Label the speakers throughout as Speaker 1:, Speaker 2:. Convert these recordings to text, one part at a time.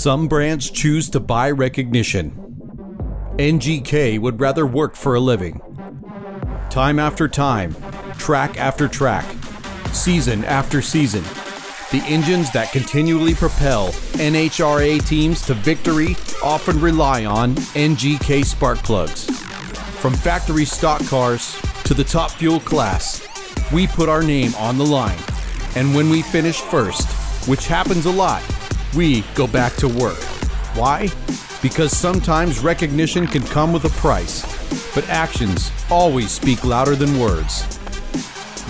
Speaker 1: Some brands choose to buy recognition. NGK would rather work for a living. Time after time, track after track, season after season, the engines that continually propel NHRA teams to victory often rely on NGK spark plugs. From factory stock cars to the top fuel class, we put our name on the line. And when we finish first, which happens a lot, we go back to work. Why? Because sometimes recognition can come with a price, but actions always speak louder than words.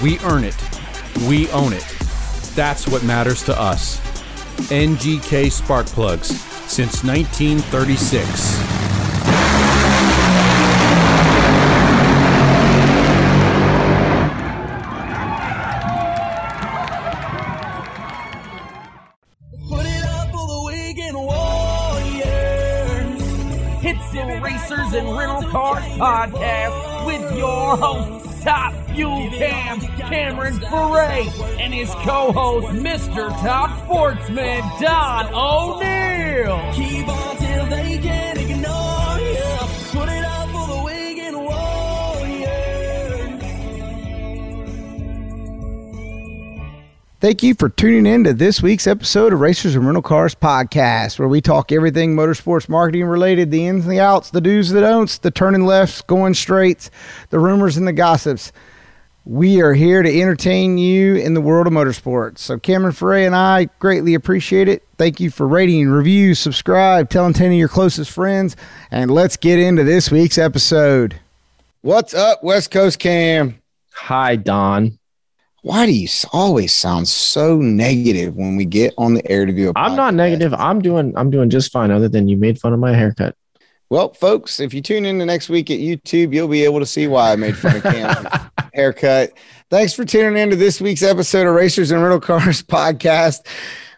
Speaker 1: We earn it. We own it. That's what matters to us. NGK Spark Plugs since 1936.
Speaker 2: Podcast with your host, Top Fuel Cam Cameron Ferré, and his co-host, Mr. Top Sportsman Don O'Neill.
Speaker 3: Thank you for tuning in to this week's episode of Racers and Rental Cars Podcast, where we talk everything motorsports marketing related the ins and the outs, the do's, the don'ts, the turning lefts, going straights, the rumors and the gossips. We are here to entertain you in the world of motorsports. So, Cameron Ferré and I greatly appreciate it. Thank you for rating, review, subscribe, telling 10 of your closest friends, and let's get into this week's episode. What's up, West Coast Cam?
Speaker 4: Hi, Don.
Speaker 3: Why do you always sound so negative when we get on the air to do
Speaker 4: I'm not negative. I'm doing I'm doing just fine. Other than you made fun of my haircut.
Speaker 3: Well, folks, if you tune in the next week at YouTube, you'll be able to see why I made fun of Cam's haircut. Thanks for tuning in to this week's episode of Racers and Rental Cars podcast,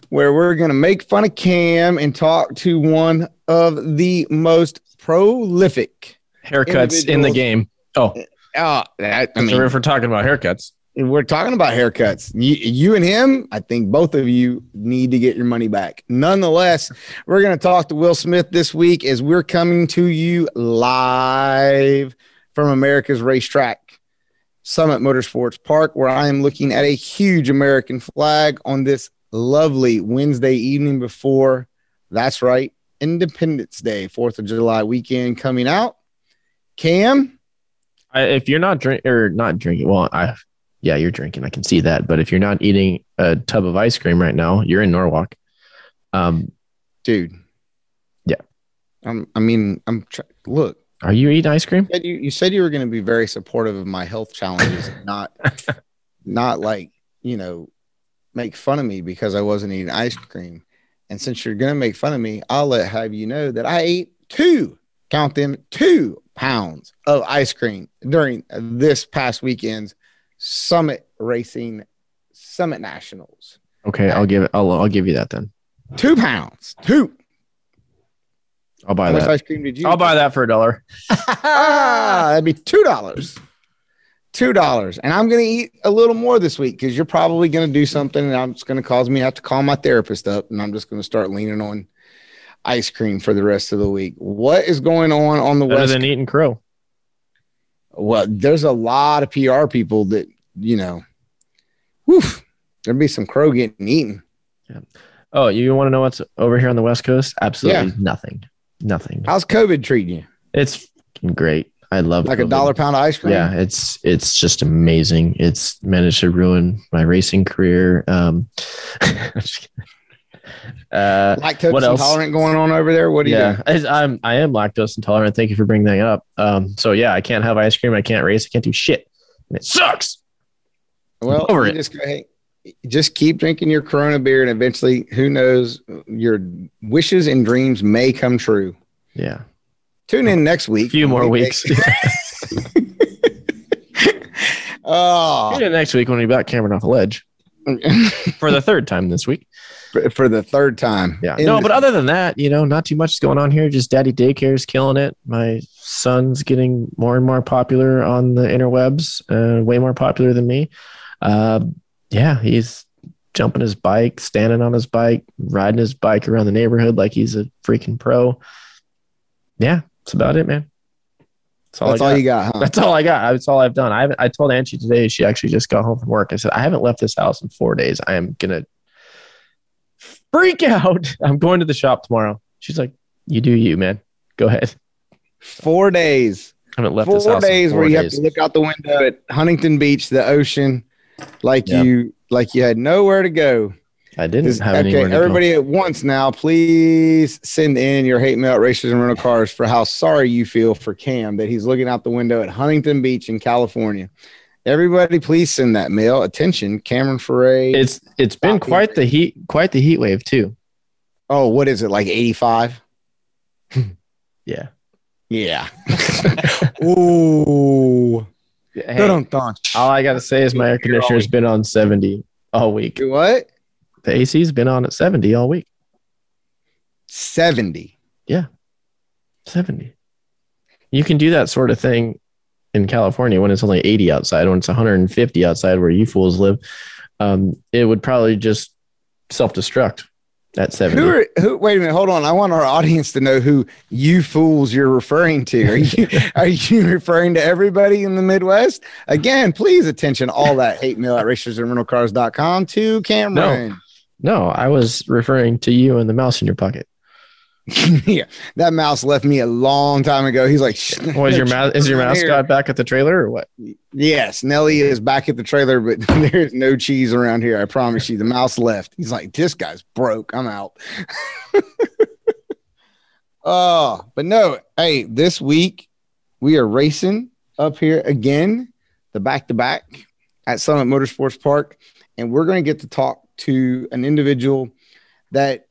Speaker 3: where we're going to make fun of Cam and talk to one of the most prolific.
Speaker 4: Haircuts in the game. Oh,
Speaker 3: Uh, that, I
Speaker 4: so
Speaker 3: mean,
Speaker 4: if we're talking about haircuts,
Speaker 3: we're talking about haircuts. You, you and him, I think both of you need to get your money back. Nonetheless, we're going to talk to Will Smith this week as we're coming to you live from America's racetrack, Summit Motorsports Park, where I am looking at a huge American flag on this lovely Wednesday evening before, that's right, Independence Day, 4th of July weekend coming out. Cam,
Speaker 4: I, if you're not drink or not drinking, well, I yeah, you're drinking. I can see that. But if you're not eating a tub of ice cream right now, you're in Norwalk. Um,
Speaker 3: dude.
Speaker 4: Yeah.
Speaker 3: Um, I mean, I'm tr- look.
Speaker 4: are you eating ice cream?
Speaker 3: You said you, you said you were going to be very supportive of my health challenges, and not not like you know make fun of me because I wasn't eating ice cream. And since you're going to make fun of me, I'll let have you know that I ate two, count them, two pounds of ice cream during this past weekend's Summit Racing Summit Nationals.
Speaker 4: Okay, I'll give it. I'll I'll give you that then.
Speaker 3: Two pounds, two.
Speaker 4: I'll buy
Speaker 3: How much
Speaker 4: that.
Speaker 3: ice cream did you?
Speaker 4: I'll buy that for a dollar.
Speaker 3: ah, that'd be two dollars. Two dollars, and I'm gonna eat a little more this week because you're probably gonna do something, and I'm just gonna cause me to have to call my therapist up, and I'm just gonna start leaning on ice cream for the rest of the week. What is going on on the
Speaker 4: Better
Speaker 3: west?
Speaker 4: than eating crow.
Speaker 3: well, there's a lot of PR people that you know. Whew, there'd be some crow getting eaten. Yeah.
Speaker 4: Oh, you want to know what's over here on the West Coast? Absolutely nothing. Nothing.
Speaker 3: How's COVID treating you?
Speaker 4: It's great. I love
Speaker 3: Like a dollar pound of ice cream?
Speaker 4: Yeah, it's it's just amazing. It's managed to ruin my racing career. Um, I'm just kidding. uh,
Speaker 3: Lactose
Speaker 4: What else?
Speaker 3: intolerant going on over there? What do you
Speaker 4: yeah. I, I'm I am lactose intolerant. Thank you for bringing that up. Um, so yeah, I can't have ice cream. I can't race. I can't do shit. And it sucks.
Speaker 3: Well,
Speaker 4: over it.
Speaker 3: Just, hey, just keep drinking your Corona beer, and eventually, who knows, your wishes and dreams may come true.
Speaker 4: Yeah,
Speaker 3: Tune in next week.
Speaker 4: a few more weeks.
Speaker 3: oh,
Speaker 4: Tune in next week when we back Cameron off a ledge for the third time this week.
Speaker 3: for, for the third time.
Speaker 4: Yeah.
Speaker 3: In
Speaker 4: no, but other than that, you know, not too much is going on here. Just daddy daycare is killing it. My son's getting more and more popular on the interwebs, uh, way more popular than me. Uh, yeah, he's jumping his bike, standing on his bike, riding his bike around the neighborhood like he's a freaking pro. Yeah, that's about it, man. That's all,
Speaker 3: That's
Speaker 4: I
Speaker 3: all
Speaker 4: got.
Speaker 3: you got, huh?
Speaker 4: That's all I got. That's all I've done. I haven't, I told Angie today. She actually just got home from work. I said I haven't left this house in four days. I am gonna freak out. I'm going to the shop tomorrow. She's like, "You do you, man. Go ahead."
Speaker 3: Four days.
Speaker 4: I haven't left this
Speaker 3: Four
Speaker 4: house in
Speaker 3: days
Speaker 4: four
Speaker 3: where you have to look out the window at Huntington Beach, the ocean, like
Speaker 4: Yeah.
Speaker 3: you like you had nowhere to go.
Speaker 4: I didn't have
Speaker 3: okay,
Speaker 4: anywhere to go.
Speaker 3: everybody at once now, please send in your hate mail at racers and rental cars for how sorry you feel for Cam that he's looking out the window at Huntington Beach in California. Everybody, please send that mail. Attention, Cameron Ferré.
Speaker 4: It's it's been quite the heat, quite the heat wave too.
Speaker 3: oh, what is it like? Eighty-five?
Speaker 4: Yeah.
Speaker 3: Yeah. Ooh.
Speaker 4: Hey, all I gotta say is my air conditioner's been on 70 all week.
Speaker 3: What?
Speaker 4: The AC's been on at 70 all week.
Speaker 3: Seventy.
Speaker 4: Yeah, 70. You can do that sort of thing in California when it's only 80 outside, when it's 150 outside where you fools live. Um, it would probably just self destruct at 70.
Speaker 3: Who are who? Wait a minute, hold on. I want our audience to know who you fools you're referring to. Are you are you referring to everybody in the Midwest? Again, please attention all that hate mail at racersandrentalcars.com to Cameron.
Speaker 4: no, I was referring to you and the mouse in your pocket.
Speaker 3: yeah, that mouse left me a long time ago. He's like, "Shh,
Speaker 4: Was your ma- is your
Speaker 3: come here."
Speaker 4: mascot back at the trailer or what?
Speaker 3: Yes, Nelly is back at the trailer, but there's no cheese around here. I promise you. The mouse left. He's like, this guy's broke. I'm out. oh, but no. Hey, this week we are racing up here again, the back to back at Summit Motorsports Park, and we're going to get to talk to an individual that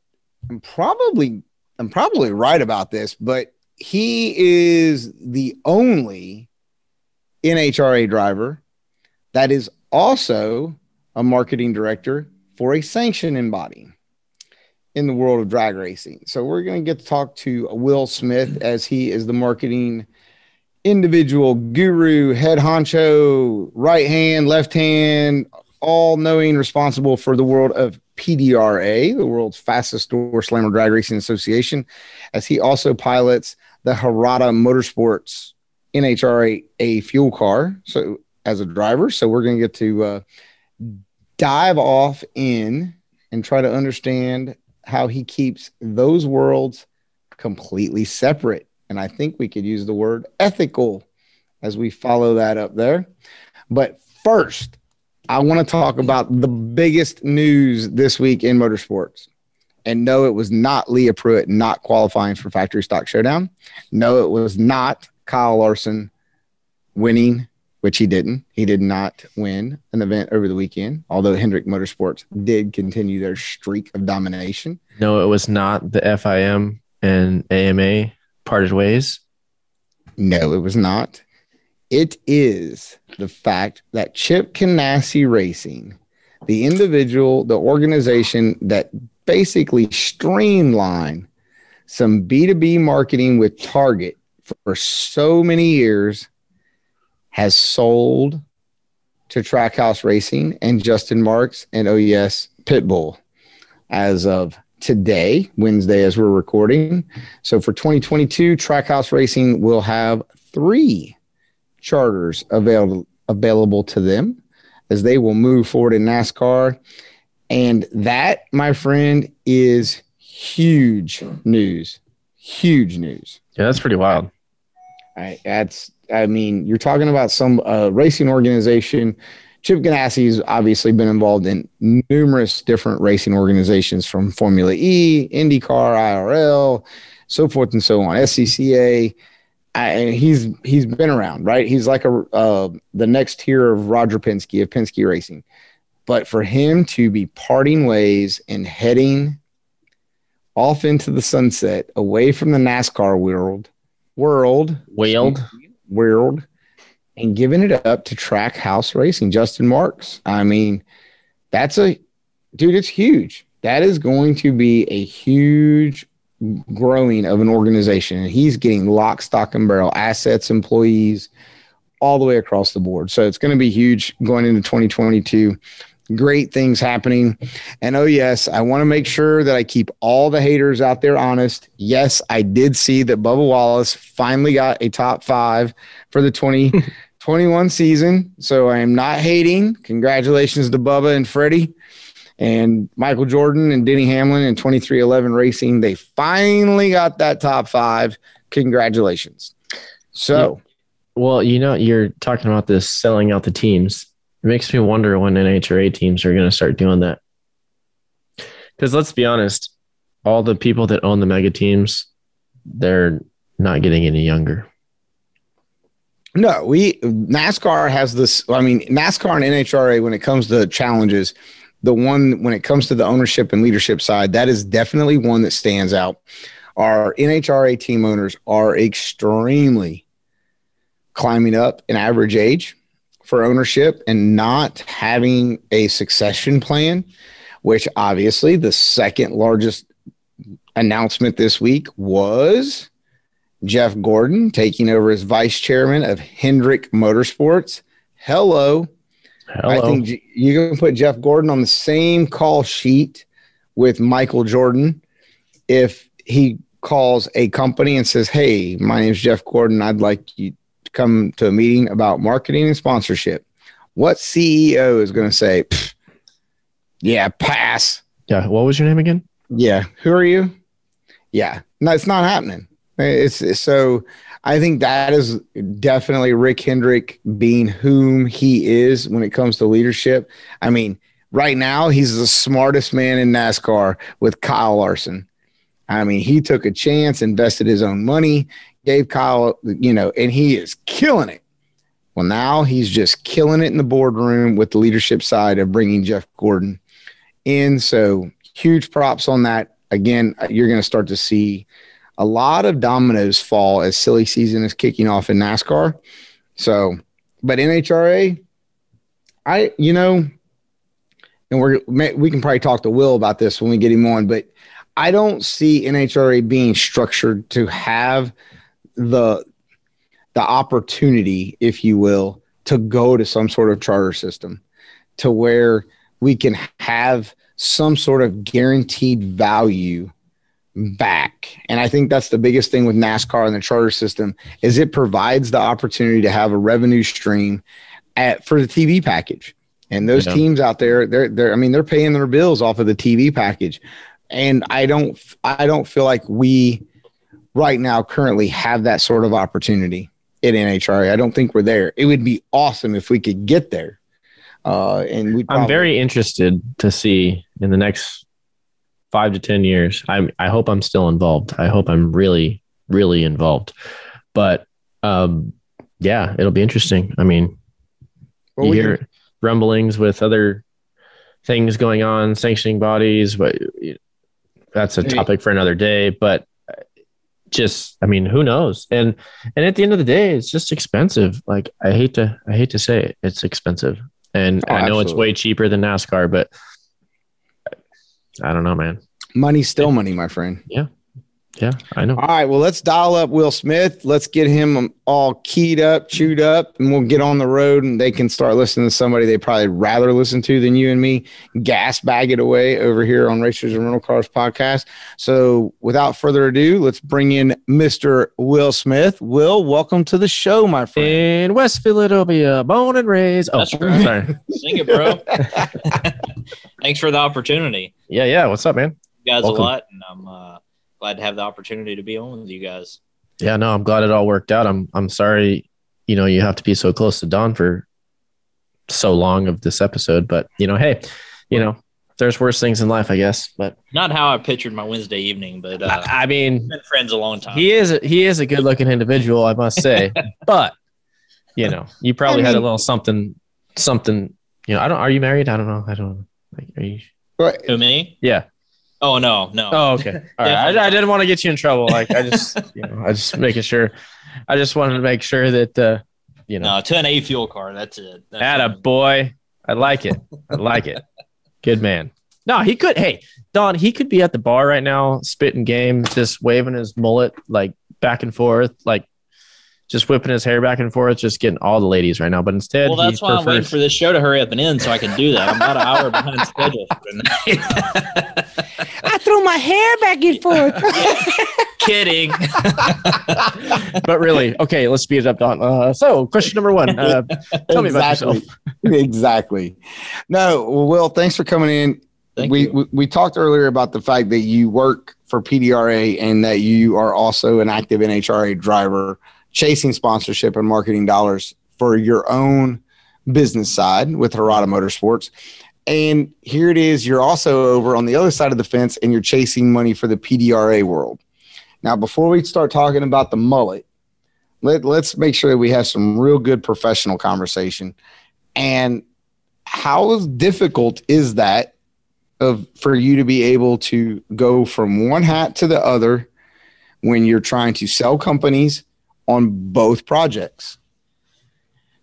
Speaker 3: I'm probably I'm probably right about this, but he is the only NHRA driver that is also a marketing director for a sanctioning body in the world of drag racing. So we're going to get to talk to Will Smith as he is the marketing individual guru, head honcho, right hand, left hand, all knowing, responsible for the world of PDRA, the world's fastest door slammer drag racing association, as he also pilots the Harada Motorsports NHRA a fuel car. So as a driver, so we're going to get to uh, dive off in and try to understand how he keeps those worlds completely separate. And I think we could use the word ethical as we follow that up there. But first, I want to talk about the biggest news this week in motorsports. And no, it was not Leah Pruett not qualifying for Factory Stock Showdown. No, it was not Kyle Larson winning, which he didn't. He did not win an event over the weekend, although Hendrick Motorsports did continue their streak of domination.
Speaker 4: No, it was not the FIM and AMA parted ways.
Speaker 3: No, it was not. It is the fact that Chip Ganassi Racing, the individual, the organization that basically streamlined some B2B marketing with Target for so many years, has sold to Trackhouse Racing and Justin Marks and yes, Pitbull as of today, Wednesday, as we're recording. So for 2022, Trackhouse Racing will have three charters available available to them as they will move forward in NASCAR. And that, my friend, is huge news. Huge news.
Speaker 4: Yeah, that's pretty wild.
Speaker 3: I, that's, I mean, you're talking about some uh, racing organization. Chip Ganassi has obviously been involved in numerous different racing organizations from Formula E, IndyCar, IRL, so forth and so on, SCCA. I, he's he's been around, right? He's like a uh, the next tier of Roger Penske of Penske Racing. But for him to be parting ways and heading off into the sunset, away from the NASCAR world, world,
Speaker 4: Wailed.
Speaker 3: world and giving it up to Trackhouse Racing, Justin Marks. I mean, that's a dude, it's huge. That is going to be a huge growing of an organization. And he's getting lock, stock, and barrel assets, employees, all the way across the board. So it's going to be huge going into 2022. great things happening. And oh, yes, I want to make sure that I keep all the haters out there honest. Yes, I did see that Bubba Wallace finally got a top five for the 2021 season. So I am not hating. Congratulations to Bubba and Freddie and Michael Jordan and Denny Hamlin in 23XI Racing. They finally got that top five. Congratulations. So,
Speaker 4: Well, you know, you're talking about this selling out the teams. It makes me wonder when NHRA teams are going to start doing that. Because let's be honest, all the people that own the mega teams, they're not getting any younger.
Speaker 3: No, we NASCAR has this. I mean, NASCAR and NHRA when it comes to challenges, the one when it comes to the ownership and leadership side, that is definitely one that stands out. Our NHRA team owners are extremely climbing up in average age for ownership and not having a succession plan, which obviously the second largest announcement this week was Jeff Gordon taking over as vice chairman of Hendrick Motorsports. Hello.
Speaker 4: Hello.
Speaker 3: I think you can put Jeff Gordon on the same call sheet with Michael Jordan if he calls a company and says, Hey, my name is Jeff Gordon. I'd like you to come to a meeting about marketing and sponsorship. What CEO is going to say, Yeah, pass.
Speaker 4: yeah. What was your name again?
Speaker 3: Yeah. Who are you? Yeah. No, it's not happening. It's, it's- so I think that is definitely Rick Hendrick being whom he is when it comes to leadership. I mean, right now he's the smartest man in NASCAR with Kyle Larson. I mean, he took a chance, invested his own money, gave Kyle, you know, and he is killing it. Well, now he's just killing it in the boardroom with the leadership side of bringing Jeff Gordon in. So huge props on that. Again, you're going to start to see a lot of dominoes fall as silly season is kicking off in NASCAR. So, but NHRA, I, you know, and we're we can probably talk to Will about this when we get him on, but I don't see NHRA being structured to have the the opportunity, if you will, to go to some sort of charter system to where we can have some sort of guaranteed value back. And I think that's the biggest thing with NASCAR and the charter system is it provides the opportunity to have a revenue stream at for the TV package. And those
Speaker 4: Yeah.
Speaker 3: teams out there, they're they're I mean, they're paying their bills off of the TV package. And I don't I don't feel like we right now currently have that sort of opportunity at NHRA. I don't think we're there. It would be awesome if we could get there. Uh, and we
Speaker 4: I'm very interested to see in the next five to ten years. I'm I hope I'm still involved. I hope I'm really, really involved. But um, yeah, it'll be interesting. I mean,
Speaker 3: Well,
Speaker 4: you
Speaker 3: we
Speaker 4: hear
Speaker 3: can-
Speaker 4: rumblings with other things going on, sanctioning bodies, but that's a topic for another day. But just, I mean, who knows? And and at the end of the day, it's just expensive. Like I hate to, I hate to say it, it's expensive, and
Speaker 3: Oh,
Speaker 4: I know it's way cheaper than NASCAR, but I don't know, man.
Speaker 3: money's still money, my friend.
Speaker 4: Yeah, I know.
Speaker 3: All right, well, let's dial up Will Smith. Let's get him all keyed up, chewed up, and we'll get on the road and they can start listening to somebody they probably rather listen to than you and me. Gas bag it away over here on Racers and Rental Cars podcast. So, without further ado, let's bring in Mr. Will Smith. Will, welcome to the show, my friend.
Speaker 4: In West Philadelphia, born and raised. Oh,
Speaker 5: That's right.
Speaker 4: sorry.
Speaker 5: Sing it, bro. Thanks for the opportunity.
Speaker 4: Yeah, yeah. What's up, man?
Speaker 5: You guys
Speaker 4: Welcome.
Speaker 5: a lot, and I'm uh, glad to have the opportunity to be on with you guys.
Speaker 4: Yeah, no, I'm glad it all worked out. I'm I'm sorry, you know, you have to be so close to Don for so long of this episode, but you know, hey, you know, there's worse things in life, I guess. But
Speaker 5: Not how I pictured my Wednesday evening, but uh,
Speaker 4: I, I mean,
Speaker 5: been friends a long time.
Speaker 4: he is a, he is a good looking individual, I must say. but you know, you probably
Speaker 3: I
Speaker 4: had a little something, something. You know, I don't. Are you married? I don't know. I don't know. Like, are you?
Speaker 3: But
Speaker 5: Who me?
Speaker 4: Yeah.
Speaker 5: Oh no, no.
Speaker 4: Oh, okay. All right. I, I didn't want to get you in trouble. Like, I just, you know, I just making sure. I just wanted to make sure that, uh, you know,
Speaker 5: No, to an A fuel car. That's it. That's
Speaker 4: Atta boy. I like it. I like it. Good man. No, he could. Hey, Don, he could be at the bar right now, spitting game, just waving his mullet like back and forth, like just whipping his hair back and forth, just getting all the ladies right now. But instead,
Speaker 5: Well, that's
Speaker 4: he
Speaker 5: why I'm waiting for this show to hurry up and end so I can do that. I'm about an hour behind schedule for tonight.
Speaker 6: I threw my hair back and forth.
Speaker 5: Kidding.
Speaker 4: but really, okay, let's speed it up, Don. Uh, so, question number one: uh, Tell me about yourself.
Speaker 3: exactly. No, well, Will, thanks for coming in. We, we we talked earlier about the fact that you work for PDRA and that you are also an active NHRA driver, chasing sponsorship and marketing dollars for your own business side with Harada Motorsports. And here it is, you're also over on the other side of the fence and you're chasing money for the PDRA world. Now, before we start talking about the mullet, let, let's make sure that we have some real good professional conversation. And how difficult is that of for you to be able to go from one hat to the other when you're trying to sell companies on both projects?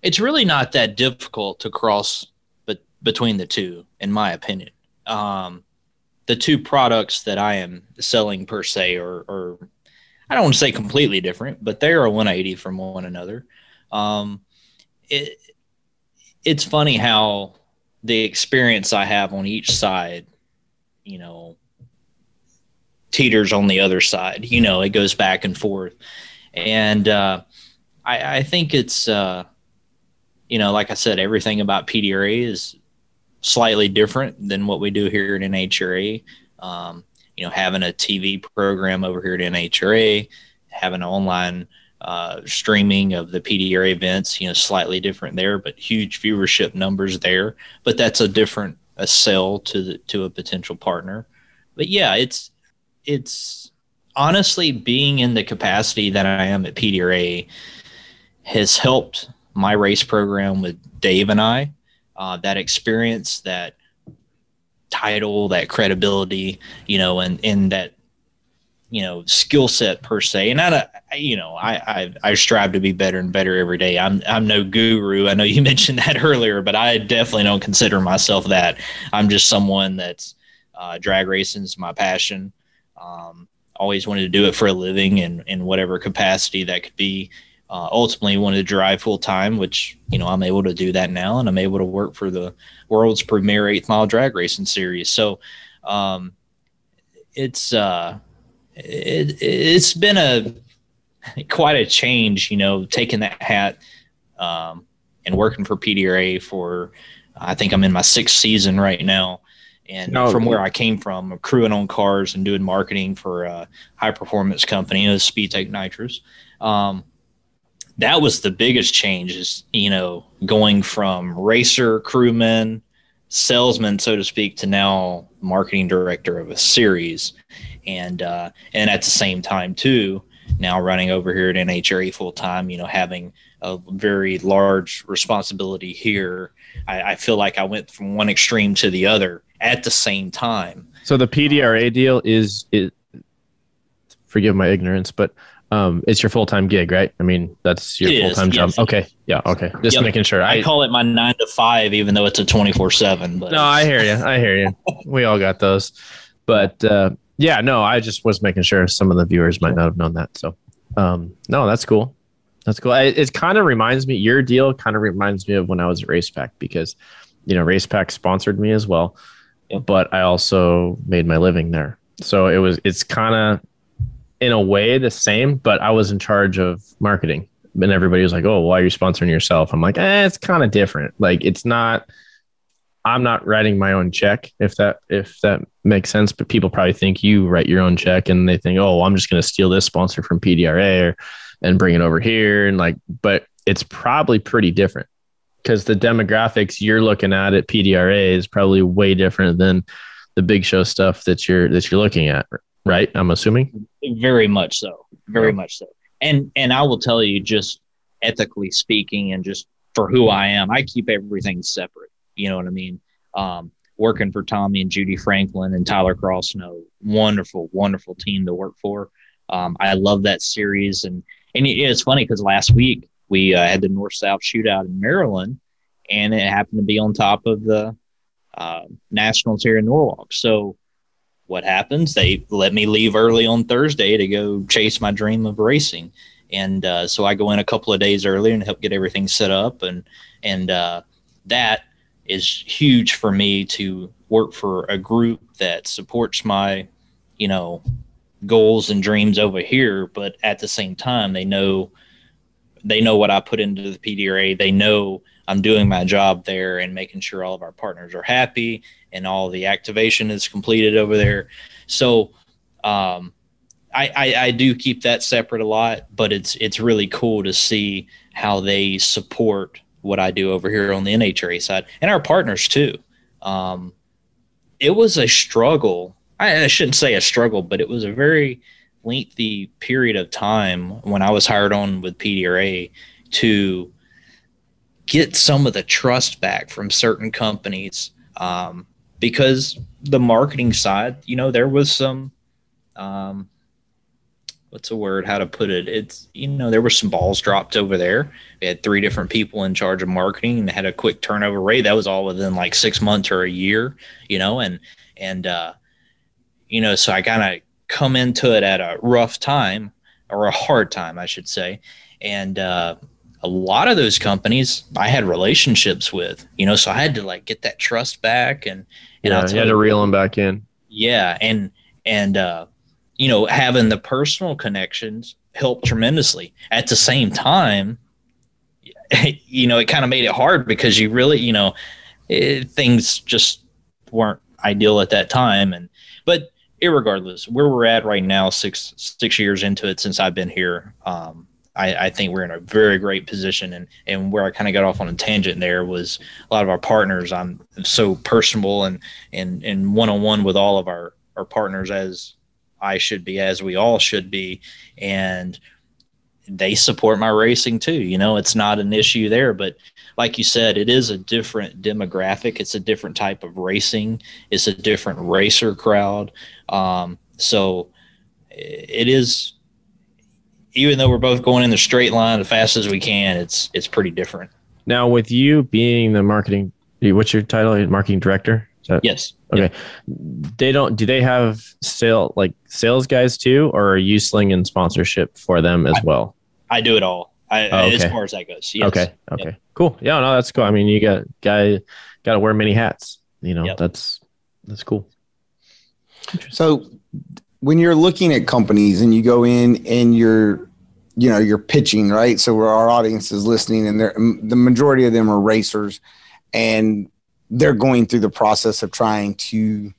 Speaker 5: it's really not that difficult to cross but between the two in my opinion. Um, the two products that i am selling per se are, are i don't want to say completely different but they are a 180 from one another. Um, it, it's funny how the experience i have on each side you know teeters on the other side. You know it goes back and forth and uh, I, I think it's uh, you know, like I said, everything about PDRA is slightly different than what we do here at NHRA. Um, you know, having a TV program over here at NHRA, having online uh, streaming of the PDRA events, you know, slightly different there, but huge viewership numbers there. But that's a different a sell to the to a potential partner. But yeah, it's it's honestly being in the capacity that I am at PDRA has helped my race program with Dave and I. Uh, that experience, that title, that credibility, you know, and and that you know skill set per se. And I, you know, I, I I strive to be better and better every day. I'm I'm no guru. I know you mentioned that earlier, but I definitely don't consider myself that. I'm just someone that's uh, drag racing is my passion. Um, always wanted to do it for a living in in whatever capacity that could be uh, ultimately wanted to drive full time, which you know I'm able to do that now, and I'm able to work for the world's premier eighth mile drag racing series. So um, it's uh, it, it's been a quite a change, you know, taking that hat um, and working for PDRA for I think I'm in my sixth season right now. And
Speaker 4: No.
Speaker 5: from where I came from, crewing on cars and doing marketing for a high performance company, it was Speed Tech Nitrous. Um, that was the biggest change is you know going from racer crewman salesman so to speak to now marketing director of a series and uh, and at the same time too now running over here at nhra full time you know having a very large responsibility here I, I feel like i went from one extreme to the other at the same time
Speaker 4: So the PDRA deal is it. Forgive my ignorance, but um, it's your full time gig, right? I mean, that's your full time job.
Speaker 5: yes.
Speaker 4: Okay, yeah, okay. Just
Speaker 5: Yep.
Speaker 4: making sure.
Speaker 5: I,
Speaker 4: I,
Speaker 5: call it my nine to five even though it's a 24-7 but
Speaker 4: no, I hear you. I hear you. We all got those, but uh, yeah, no, I just was making sure some of the viewers might not have known that. So, um, no, that's cool. That's cool. It, it kind of reminds me. Your deal kind of reminds me of when I was at Racepak because, you know, Racepak sponsored me as well, But I also made my living there. So it was. It's kind of in a way the same, but I was in charge of marketing. And everybody was like, "Oh, why are you sponsoring yourself?" I'm like, "Eh, it's kind of different. Like, it's not. I'm not writing my own check, if that if that makes sense. But people probably think you write your own check, and they think, "Oh, I'm just going to steal this sponsor from PDRA or, and bring it over here." And like, but it's probably pretty different because the demographics you're looking at at PDRA is probably way different than the big show stuff that you're that you're looking at, right? I'm assuming.
Speaker 5: very much so. Very much so. And and i will tell you just ethically speaking and just for who i am i keep everything separate. You know what i mean? Um working for tommy and judy franklin and tyler Cross, crossno wonderful wonderful team to work for. Um i love that series. And and it- it's funny because last week we uh, had the north south shootout in maryland and it happened to be on top of the uh, nationals here in norwalk. So what happens? They let me leave early on thursday to go chase my dream of racing. And uh, so I go in a couple of days early and help get everything set up, and and uh, that is huge for me to work for a group that supports my, you know, goals and dreams over here, but at the same time they know they know what I put into the PDRA. They know I'm doing my job there and making sure all of our partners are happy and all the activation is completed over there. So um, I, I, I do keep that separate a lot, but it's it's really cool to see how they support what I do over here on the NHRA side and our partners too. Um, it was a struggle. I, I shouldn't say a struggle, but it was a very lengthy period of time when I was hired on with PDRA to get some of the trust back from certain companies um, because the marketing side, you know, there was some, um, what's a word, how to put it? It's, you know, there were some balls dropped over there. We had three different people in charge of marketing and had a quick turnover rate. That was all within like six months or a year, you know, and, and, uh, you know, so I kind of come into it at a rough time or a hard time, I should say. And, uh, a lot of those companies I had relationships with, you know, so I had to like get that trust back and, and
Speaker 4: yeah, you
Speaker 5: tell
Speaker 4: had to reel them back in.
Speaker 5: yeah. And, and, uh, you know, having the personal connections helped tremendously. At the same time, you know, it kind of made it hard because you really, you know, it, things just weren't ideal at that time. And, but irregardless, where we're at right now, six, six years into it since I've been here, um, I, I think we're in a very great position. And, and where I kind of got off on a tangent there was a lot of our partners. I'm so personable and, and, and one-on-one with all of our, our partners as I should be, as we all should be. And they support my racing too. You know, it's not an issue there, but like you said, it is a different demographic. It's a different type of racing. It's a different racer crowd. Um, so it is, even though we're both going in the straight line as fast as we can, it's it's pretty different.
Speaker 4: Now, with you being the marketing, what's your title? Marketing director? That-
Speaker 5: Yes.
Speaker 4: Okay. They don't. Do they have sale like sales guys too, or are you slinging sponsorship for them as well?
Speaker 5: I do it all. I,
Speaker 4: Oh,
Speaker 5: as far as that goes. Yes.
Speaker 4: Okay. Okay. Cool. Yeah. No, that's cool. I mean, you got guy got to wear many hats. You know,
Speaker 5: Yep.
Speaker 4: that's that's cool.
Speaker 3: So when you're looking at companies and you go in and you're, you know, you're pitching, right? So where our audience is listening and they're, the majority of them are racers and they're going through the process of trying to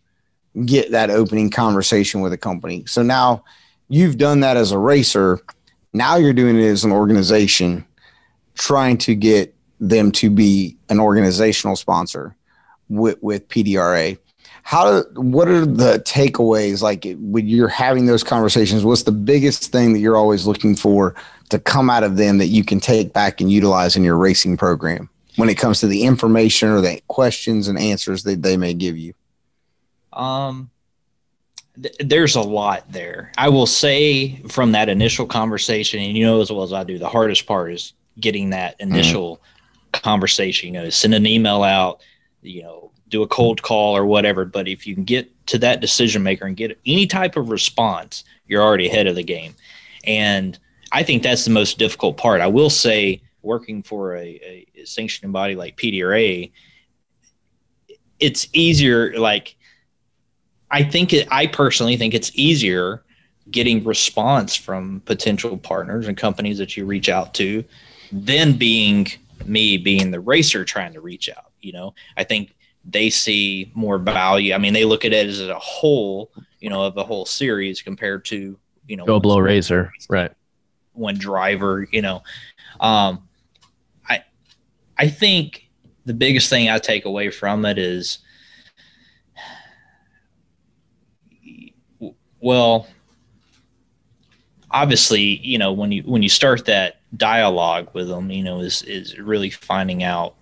Speaker 3: get that opening conversation with a company. So now you've done that as a racer. Now you're doing it as an organization, trying to get them to be an organizational sponsor with, with PDRA how what are the takeaways? Like when you're having those conversations what's the biggest thing that you're always looking for to come out of them that you can take back and utilize in your racing program when it comes to the information or the questions and answers that they may give you?
Speaker 5: Um, th- there's a lot there. I will say from that initial conversation, and you know as well as I do, the hardest part is getting that mm-hmm. initial conversation. You know, send an email out, you know, do a cold call or whatever. But if you can get to that decision maker and get any type of response, you're already ahead of the game. And I think that's the most difficult part. I will say, working for a, a sanctioning body like PDRA, it's easier. Like, I think it, I personally think it's easier getting response from potential partners and companies that you reach out to than being me being the racer trying to reach out. You know, I think they see more value. I mean, they look at it as a whole, you know, of the whole series compared to, you know,
Speaker 4: Go blow razor. Right.
Speaker 5: one driver, you know. Um, I I think the biggest thing I take away from it is well obviously, you know, when you when you start that dialogue with them, you know, is is really finding out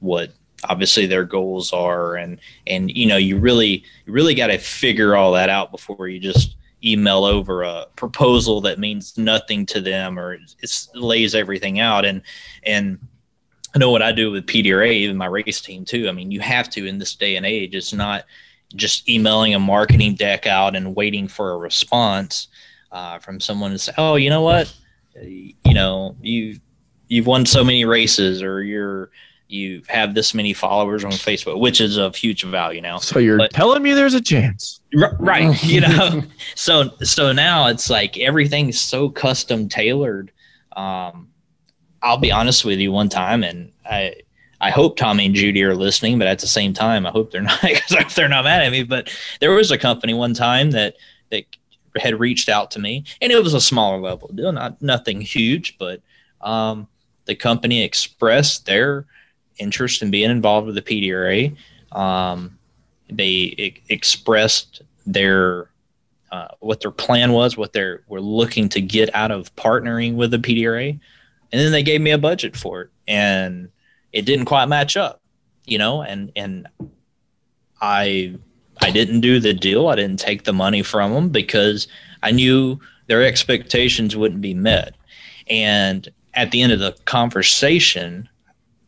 Speaker 5: what obviously their goals are and and you know you really you really got to figure all that out before you just email over a proposal that means nothing to them or it lays everything out. And and I know what I do with PDRA even my race team too. I mean you have to in this day and age. It's not just emailing a marketing deck out and waiting for a response uh, from someone to say oh you know what you know you you've won so many races or you're you have this many followers on Facebook, which is of huge value now.
Speaker 4: So you're
Speaker 5: But-
Speaker 4: telling me there's a chance.
Speaker 5: R- right you know so so now it's like everything's so custom tailored um i'll be honest with you one time and i i hope tommy and judy are listening but at the same time i hope they're not because they're not mad at me. But there was a company one time that that had reached out to me and it was a smaller level deal not nothing huge but um the company expressed their interest in being involved with the pdra um they expressed their uh, what their plan was, what they were looking to get out of partnering with the PDRA, and then they gave me a budget for it, and it didn't quite match up, you know, and and I I didn't do the deal. I didn't take the money from them because I knew their expectations wouldn't be met, and at the end of the conversation,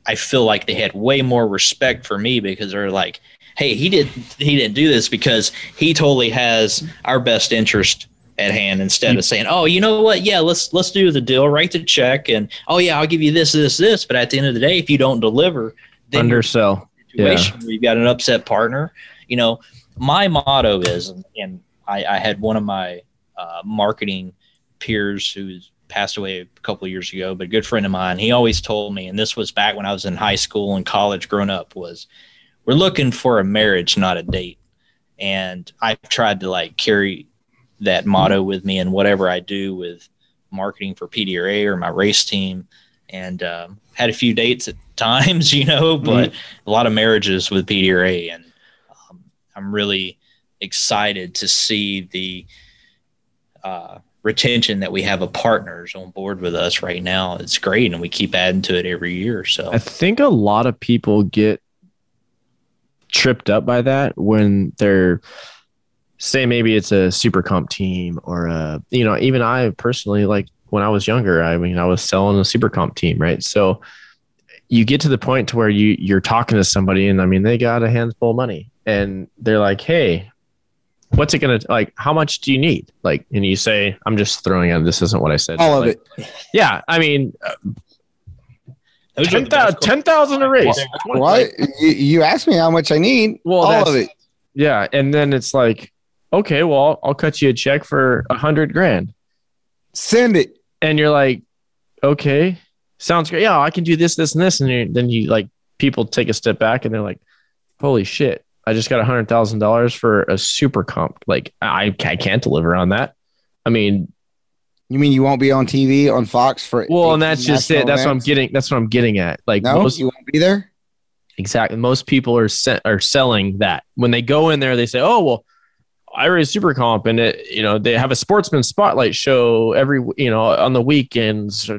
Speaker 5: I feel like they had way more respect for me because they're like, hey, he did he didn't do this because he totally has our best interest at hand instead of saying, oh, you know what? Yeah, let's let's do the deal, write the check, and oh yeah, I'll give you this, this, this. But at the end of the day, if you don't deliver, then
Speaker 4: Undersell.
Speaker 5: situation where you've got an upset partner. You know, my motto is, and I, I had one of my uh, marketing peers who's passed away a couple of years ago, but a good friend of mine, he always told me, and this was back when I was in high school and college growing up, was we're looking for a marriage, not a date. And I've tried to like carry that motto with me in whatever I do with marketing for PDRA or my race team. And um, had a few dates at times, you know, but a lot of marriages with PDRA. And um, I'm really excited to see the uh, retention that we have of partners on board with us right now. It's great. And we keep adding to it every year. So
Speaker 4: I think a lot of people get tripped up by that when they're say maybe it's a super comp team or a you know even I personally like when I was younger I mean I was selling a super comp team right so you get to the point to where you you're talking to somebody and I mean they got a handful of money and they're like hey what's it gonna like how much do you need like and you say I'm just throwing out this isn't what I said
Speaker 3: All of
Speaker 4: Like,
Speaker 3: it.
Speaker 4: yeah I mean uh,
Speaker 5: those are
Speaker 4: 10,000
Speaker 5: best
Speaker 4: 10,000 a race
Speaker 3: What? You, you asked me how much I need.
Speaker 4: Well,
Speaker 3: All of it.
Speaker 4: Yeah, and then it's like, okay, well, I'll, cut you a check for a hundred grand,
Speaker 3: Send it.
Speaker 4: and you're like, okay, sounds great. Yeah, I can do this, this, and this, and then you like people take a step back and they're like, holy shit, I just got a hundred thousand dollars for a super comp. Like, I I can't deliver on that. I mean,
Speaker 3: You mean you won't be on TV on Fox for?
Speaker 4: well, and that's just it. That's what I'm getting. That's what I'm getting at. Like
Speaker 3: No,
Speaker 4: most
Speaker 3: you won't be there.
Speaker 4: Exactly. Most people are se- are selling that when they go in there. They say, "Oh well, I super comp, and it you know they have a sportsman spotlight show every you know on the weekends,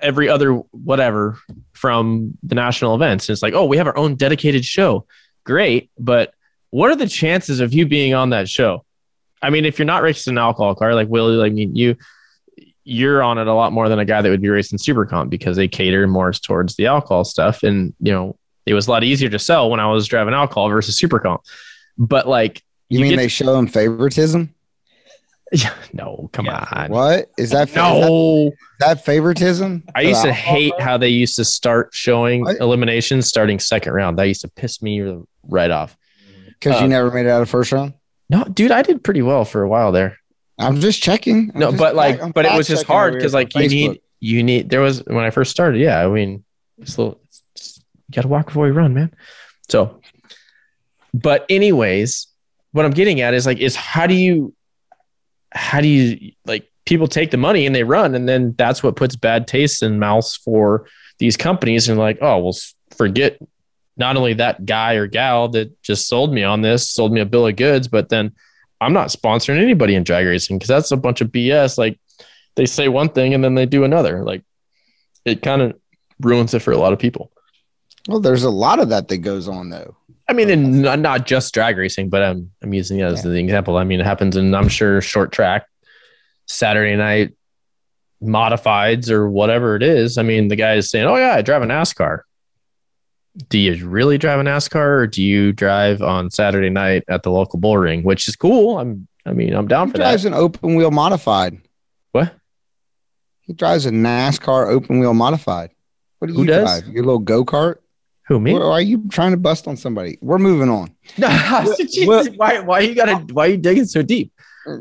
Speaker 4: every other whatever from the national events." And it's like, "Oh, we have our own dedicated show. Great, but what are the chances of you being on that show? I mean, if you're not racing an alcohol car like Willie, I mean you." You're on it a lot more than a guy that would be racing super comp because they cater more towards the alcohol stuff, and you know it was a lot easier to sell when I was driving alcohol versus super comp. But like,
Speaker 3: You,
Speaker 4: You
Speaker 3: mean
Speaker 4: get-
Speaker 3: they show them favoritism?
Speaker 4: no, come
Speaker 5: Yeah.
Speaker 4: on.
Speaker 3: What is that? is that,
Speaker 4: No,
Speaker 3: is that favoritism?
Speaker 4: I used to
Speaker 3: Uh,
Speaker 4: hate how they used to start showing
Speaker 3: What?
Speaker 4: eliminations starting second round. That used to piss me right off.
Speaker 3: because
Speaker 4: uh,
Speaker 3: you never made it out of first round.
Speaker 4: No, dude, I did pretty well for a while there.
Speaker 3: I'm just checking. I'm
Speaker 4: no,
Speaker 3: just
Speaker 4: but like,
Speaker 3: I'm
Speaker 4: but it was just hard because like you
Speaker 3: Facebook.
Speaker 4: need, you need. There was when I first started. Yeah, I mean, it's a little. It's, you got to walk before you run, man. So, but anyways, what I'm getting at is like, is how do you, how do you like people take the money and they run, and then that's what puts bad taste in mouths for these companies, and like, oh, well, forget not only that guy or gal that just sold me on this, sold me a bill of goods, but then I'm not sponsoring anybody in drag racing because that's a bunch of BS. Like they say one thing and then they do another. Like it kind of ruins it for a lot of people.
Speaker 3: Well, there's a lot of that that goes on though.
Speaker 4: I mean, and not, just drag racing, but I'm I'm using it as the example. I mean, it happens in I'm sure short track, Saturday night modifieds or whatever it is. I mean, the guy is saying, "Oh yeah, I drive a NASCAR." Do you really drive a NASCAR, or do you drive on Saturday night at the local bull ring, which is cool? I'm I mean, I'm down
Speaker 3: He
Speaker 4: for
Speaker 3: drives
Speaker 4: that.
Speaker 3: an open wheel modified.
Speaker 4: What?
Speaker 3: He drives a NASCAR open wheel modified. What do
Speaker 4: Who
Speaker 3: you
Speaker 4: does?
Speaker 3: drive? Your little go kart?
Speaker 4: Who me?
Speaker 3: Why are you trying to bust on somebody? We're moving on.
Speaker 4: Jesus,
Speaker 3: well-
Speaker 4: why? Why you gotta? Why you digging so deep?
Speaker 3: Uh,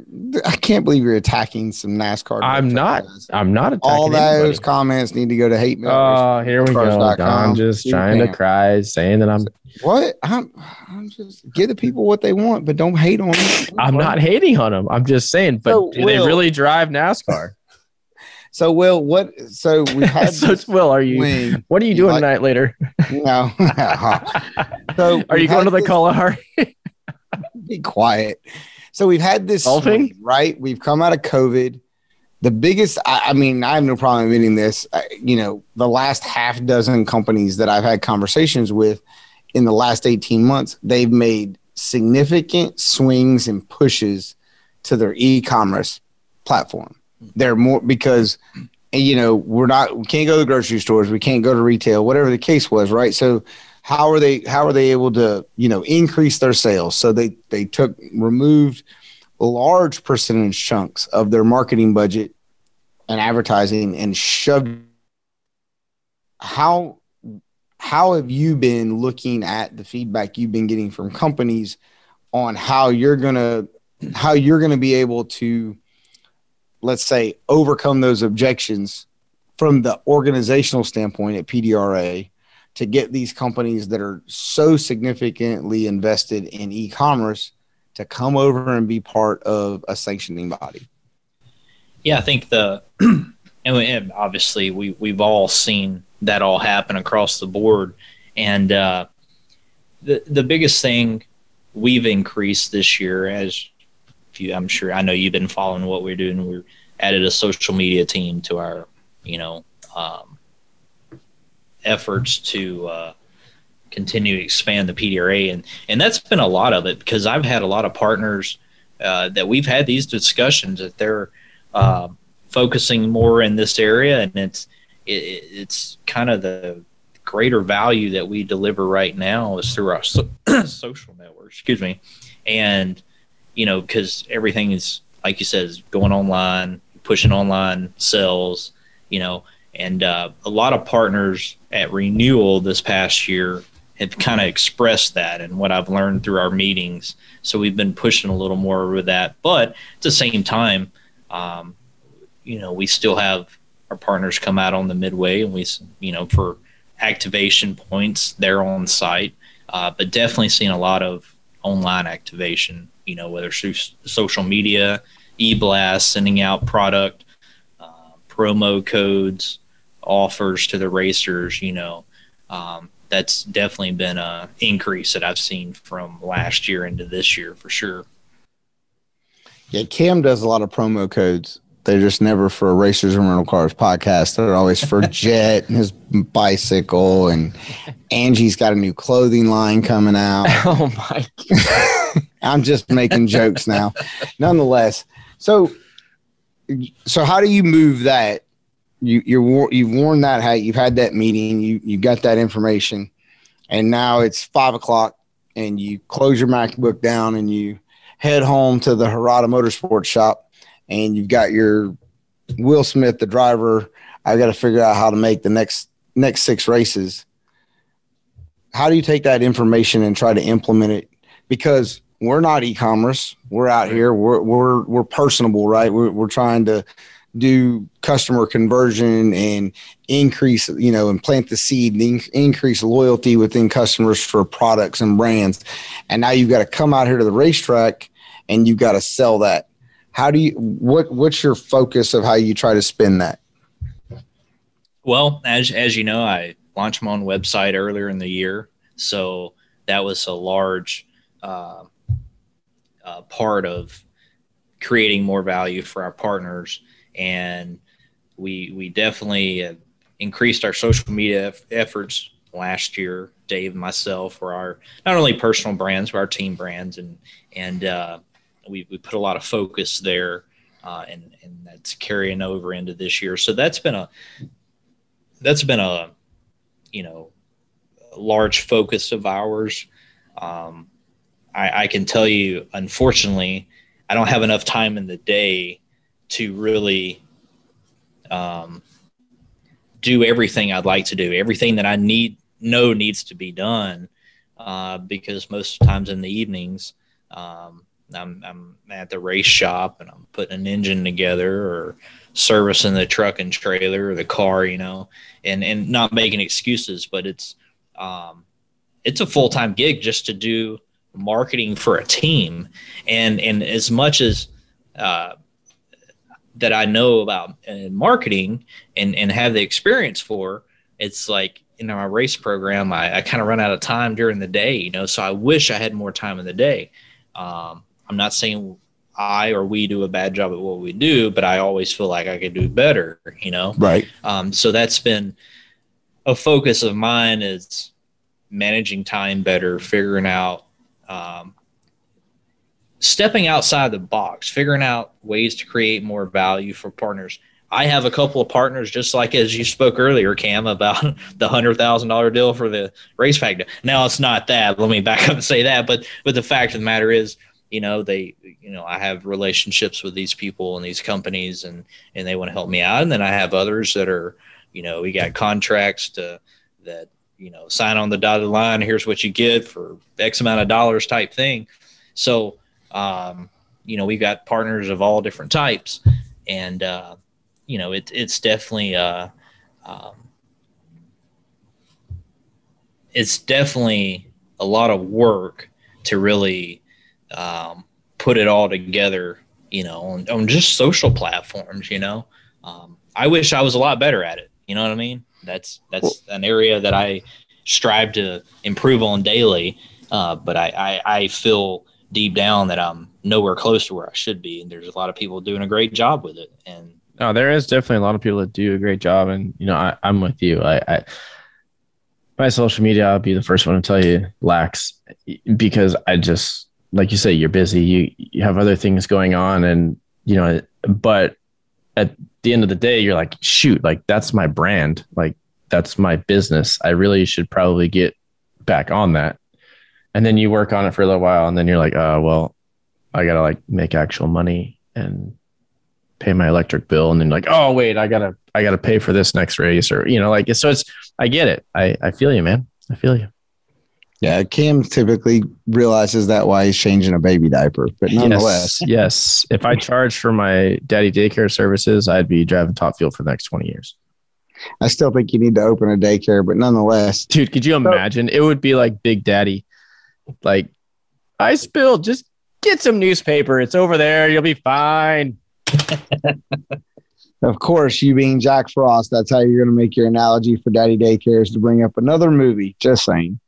Speaker 3: I can't believe you're attacking some NASCAR.
Speaker 4: I'm
Speaker 3: truck
Speaker 4: not.
Speaker 3: guys.
Speaker 4: I'm not attacking
Speaker 3: All those
Speaker 4: anybody.
Speaker 3: comments need to go to hate mail.
Speaker 4: Oh, here we go.
Speaker 3: Cars.com.
Speaker 4: Don just
Speaker 3: You
Speaker 4: trying to cry, saying that I'm.
Speaker 3: what? I'm, I'm just give the people what they want, but don't hate on them.
Speaker 4: I'm not hating on them. I'm just saying, but
Speaker 3: So,
Speaker 4: do they really drive NASCAR?
Speaker 3: So, Will, what? So we had
Speaker 4: so, Will, are you?
Speaker 3: wing.
Speaker 4: What are you
Speaker 3: You
Speaker 4: doing
Speaker 3: like-
Speaker 4: tonight later?
Speaker 3: No. so
Speaker 4: Are you going to the
Speaker 3: this-
Speaker 4: Kalahari?
Speaker 3: Be quiet. So we've had this swing, right? We've come out of COVID. The biggest, I, I mean, I have no problem admitting this. I, you know, the last half dozen companies that I've had conversations with in the last 18 months, they've made significant swings and pushes to their e-commerce platform. They're more because you know we're not we can't go to the grocery stores, we can't go to retail, whatever the case was, right? So how are they how are they able to you know increase their sales? So they they took removed large percentage chunks of their marketing budget and advertising and shoved how how have you been looking at the feedback you've been getting from companies on how you're gonna how you're gonna be able to let's say overcome those objections from the organizational standpoint at PDRA to get these companies that are so significantly invested in e-commerce to come over and be part of a sanctioning body.
Speaker 5: Yeah, I think the and, obviously we we've all seen that all happen across the board, and uh, the the biggest thing we've increased this year, as you, I'm sure I know you've been following what we're doing. We're added a social media team to our you know um, efforts to uh, continue to expand the PDRA, and and that's been a lot of it because I've had a lot of partners uh, that we've had these discussions that they're uh, focusing more in this area, and it's it, it's kind of the greater value that we deliver right now is through our so- social network. Excuse me, and you know because everything is like you said is going online, pushing online sales, you know, and uh, a lot of partners at renewal this past year have kind of expressed that and what I've learned through our meetings. So we've been pushing a little more with that, but at the same time, um, you know, we still have our partners come out on the midway, and we, you know, for activation points, they're on site. Uh, but definitely seeing a lot of online activation. You know, whether through social media, e-blast, sending out product, uh, promo codes, offers to the racers. You know, um, that's definitely been a increase that I've seen from last year into this year for sure.
Speaker 3: Yeah, Cam does a lot of promo codes. They're just never for Racers and Rental Cars podcast. They're always for Jet and his bicycle, and Angie's got a new clothing line coming out.
Speaker 4: oh my!
Speaker 3: I'm just making jokes now. Nonetheless, so so how do you move that? You you're you've worn that hat. You've had that meeting. You you got that information, and now it's five o'clock, and you close your MacBook down and you head home to the Hirata Motorsports shop, and you've got your Will Smith, the driver. I've got to figure out how to make the next next six races. How do you take that information and try to implement it? Because we're not e-commerce. We're out here. We're we're we're personable, right? We're we're trying to do customer conversion and increase, you know, and plant the seed, and in- increase loyalty within customers for products and brands. And now you've got to come out here to the racetrack and you've got to sell that. How do you what what's your focus of how you try to spin that?
Speaker 5: Well, as as you know, I launched my own website earlier in the year, so that was a large uh, uh, part of creating more value for our partners, and we we definitely increased our social media eff- efforts last year. Dave and myself for our not only personal brands but our team brands, and and uh, we we put a lot of focus there, uh, and and that's carrying over into this year. So that's been a that's been a you know large focus of ours um, I, I can tell you unfortunately i don't have enough time in the day to really um, do everything I'd like to do, everything that I need know needs to be done, uh, because most times in the evenings, um, I'm, I'm at the race shop and I'm putting an engine together or servicing the truck and trailer or the car, you know, and and not making excuses, but it's um, it's a full time gig just to do marketing for a team, and and as much as uh, that I know about uh, marketing and and have the experience for, it's like in my race program, I, I kind of run out of time during the day, you know. So I wish I had more time in the day. Um, I'm not saying I or we do a bad job at what we do, but I always feel like I could do better, you know.
Speaker 3: Right.
Speaker 5: Um, so that's been a focus of mine is managing time better, figuring out, um, stepping outside the box, figuring out ways to create more value for partners. I have a couple of partners, just like as you spoke earlier, Cam, about the hundred thousand dollar deal for the race pack. Now it's not that. Let me back up and say that, but but the fact of the matter is, you know, they, you know, I have relationships with these people and these companies, and and they want to help me out, and then I have others that are, you know, we got contracts to that, you know, sign on the dotted line. Here's what you get for X amount of dollars, type thing. So, um, you know, we've got partners of all different types, and uh, you know, it, it's definitely uh, um, it's definitely a lot of work to really um, put it all together. You know, on, on just social platforms. You know, um, I wish I was a lot better at it. You know what I mean? That's that's an area that I strive to improve on daily. Uh, but I, I, I feel deep down that I'm nowhere close to where I should be, and there's a lot of people doing a great job with it. And
Speaker 4: No, there is definitely a lot of people that do a great job, and you know, I, I'm with you. I, I my social media, I'll be the first one to tell you lacks because I just like you say, you're busy. You you have other things going on, and you know, but at the end of the day, you're like, shoot, like that's my brand, like that's my business. I really should probably get back on that. And then you work on it for a little while, and then you're like, oh well, I gotta like make actual money and pay my electric bill and then like oh wait i gotta i gotta pay for this next race or you know like so it's i get it i i feel you man i feel you
Speaker 3: Yeah, Cam typically realizes that why he's changing a baby diaper, but nonetheless,
Speaker 4: yes. Yes if i charged for my daddy daycare services i'd be driving top fuel for the next 20 years.
Speaker 3: I still think you need to open a daycare. But nonetheless,
Speaker 4: dude could you imagine? It would be like big daddy. Like i spilled just get some newspaper. It's over there. You'll be fine.
Speaker 3: Of course, you being Jack Frost, that's how you're going to make your analogy for Daddy Daycare is to bring up another movie. Just saying.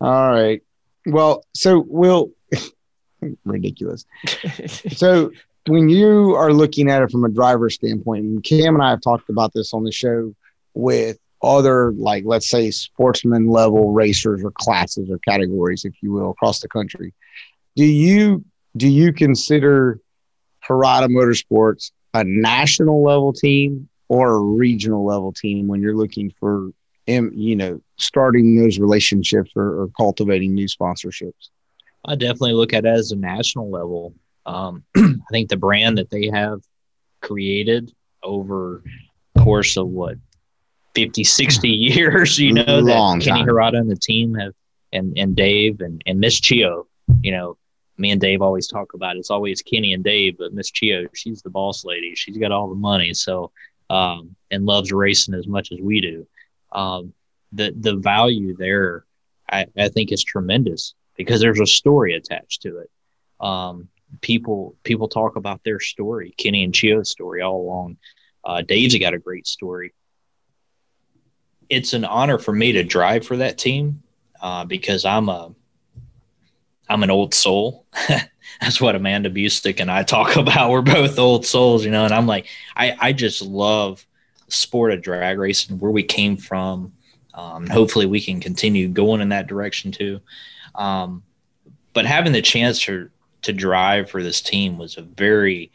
Speaker 3: All right. Well, so we'll ridiculous. so when you are looking at it from a driver standpoint, and Cam and I have talked about this on the show with other, like let's say, sportsman level racers or classes or categories, if you will, across the country. Do you do you consider Hirata Motorsports a national level team or a regional level team when you're looking for, em- you know, starting those relationships or, or cultivating new sponsorships?
Speaker 5: I definitely look at it as a national level. Um, I think the brand that they have created over the course of what 50, 60 years, you know,
Speaker 3: Long
Speaker 5: that Kenny
Speaker 3: time.
Speaker 5: Hirata and the team have, and, and Dave and, and Miss Chio, you know, me and Dave always talk about it. it's always Kenny and Dave, but Miss Chio, she's the boss lady. She's got all the money. So, um, and loves racing as much as we do. Um, the, the value there, I, I think is tremendous because there's a story attached to it. Um, people people talk about their story, Kenny and Chio's story all along. Uh, Dave's got a great story. It's an honor for me to drive for that team uh, because I'm a I'm an old soul. That's what Amanda Busick and I talk about. We're both old souls, you know. And I'm like, I I just love sport of drag racing, where we came from. Um, hopefully, we can continue going in that direction too. Um, but having the chance to to drive for this team was a very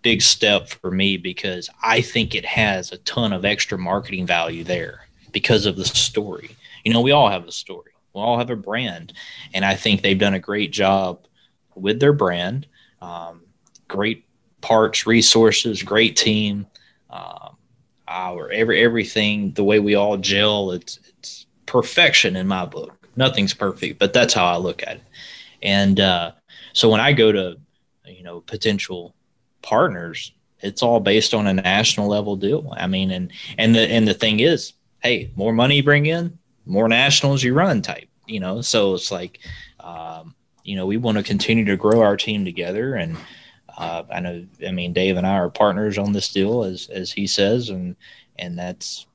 Speaker 5: big step for me because I think it has a ton of extra marketing value there because of the story. You know, we all have a story. We all have a brand, and I think they've done a great job with their brand. Um, great parts, resources, great team. Um, our every everything, the way we all gel, it's it's perfection in my book. Nothing's perfect, but that's how I look at it. And uh, so when I go to you know potential partners, it's all based on a national level deal. I mean, and and the and the thing is, hey, more money you bring in, more nationals you run type. You know, so it's like, um, you know, we want to continue to grow our team together and. Uh, I know. I mean, Dave and I are partners on this deal, as as he says, and and that's,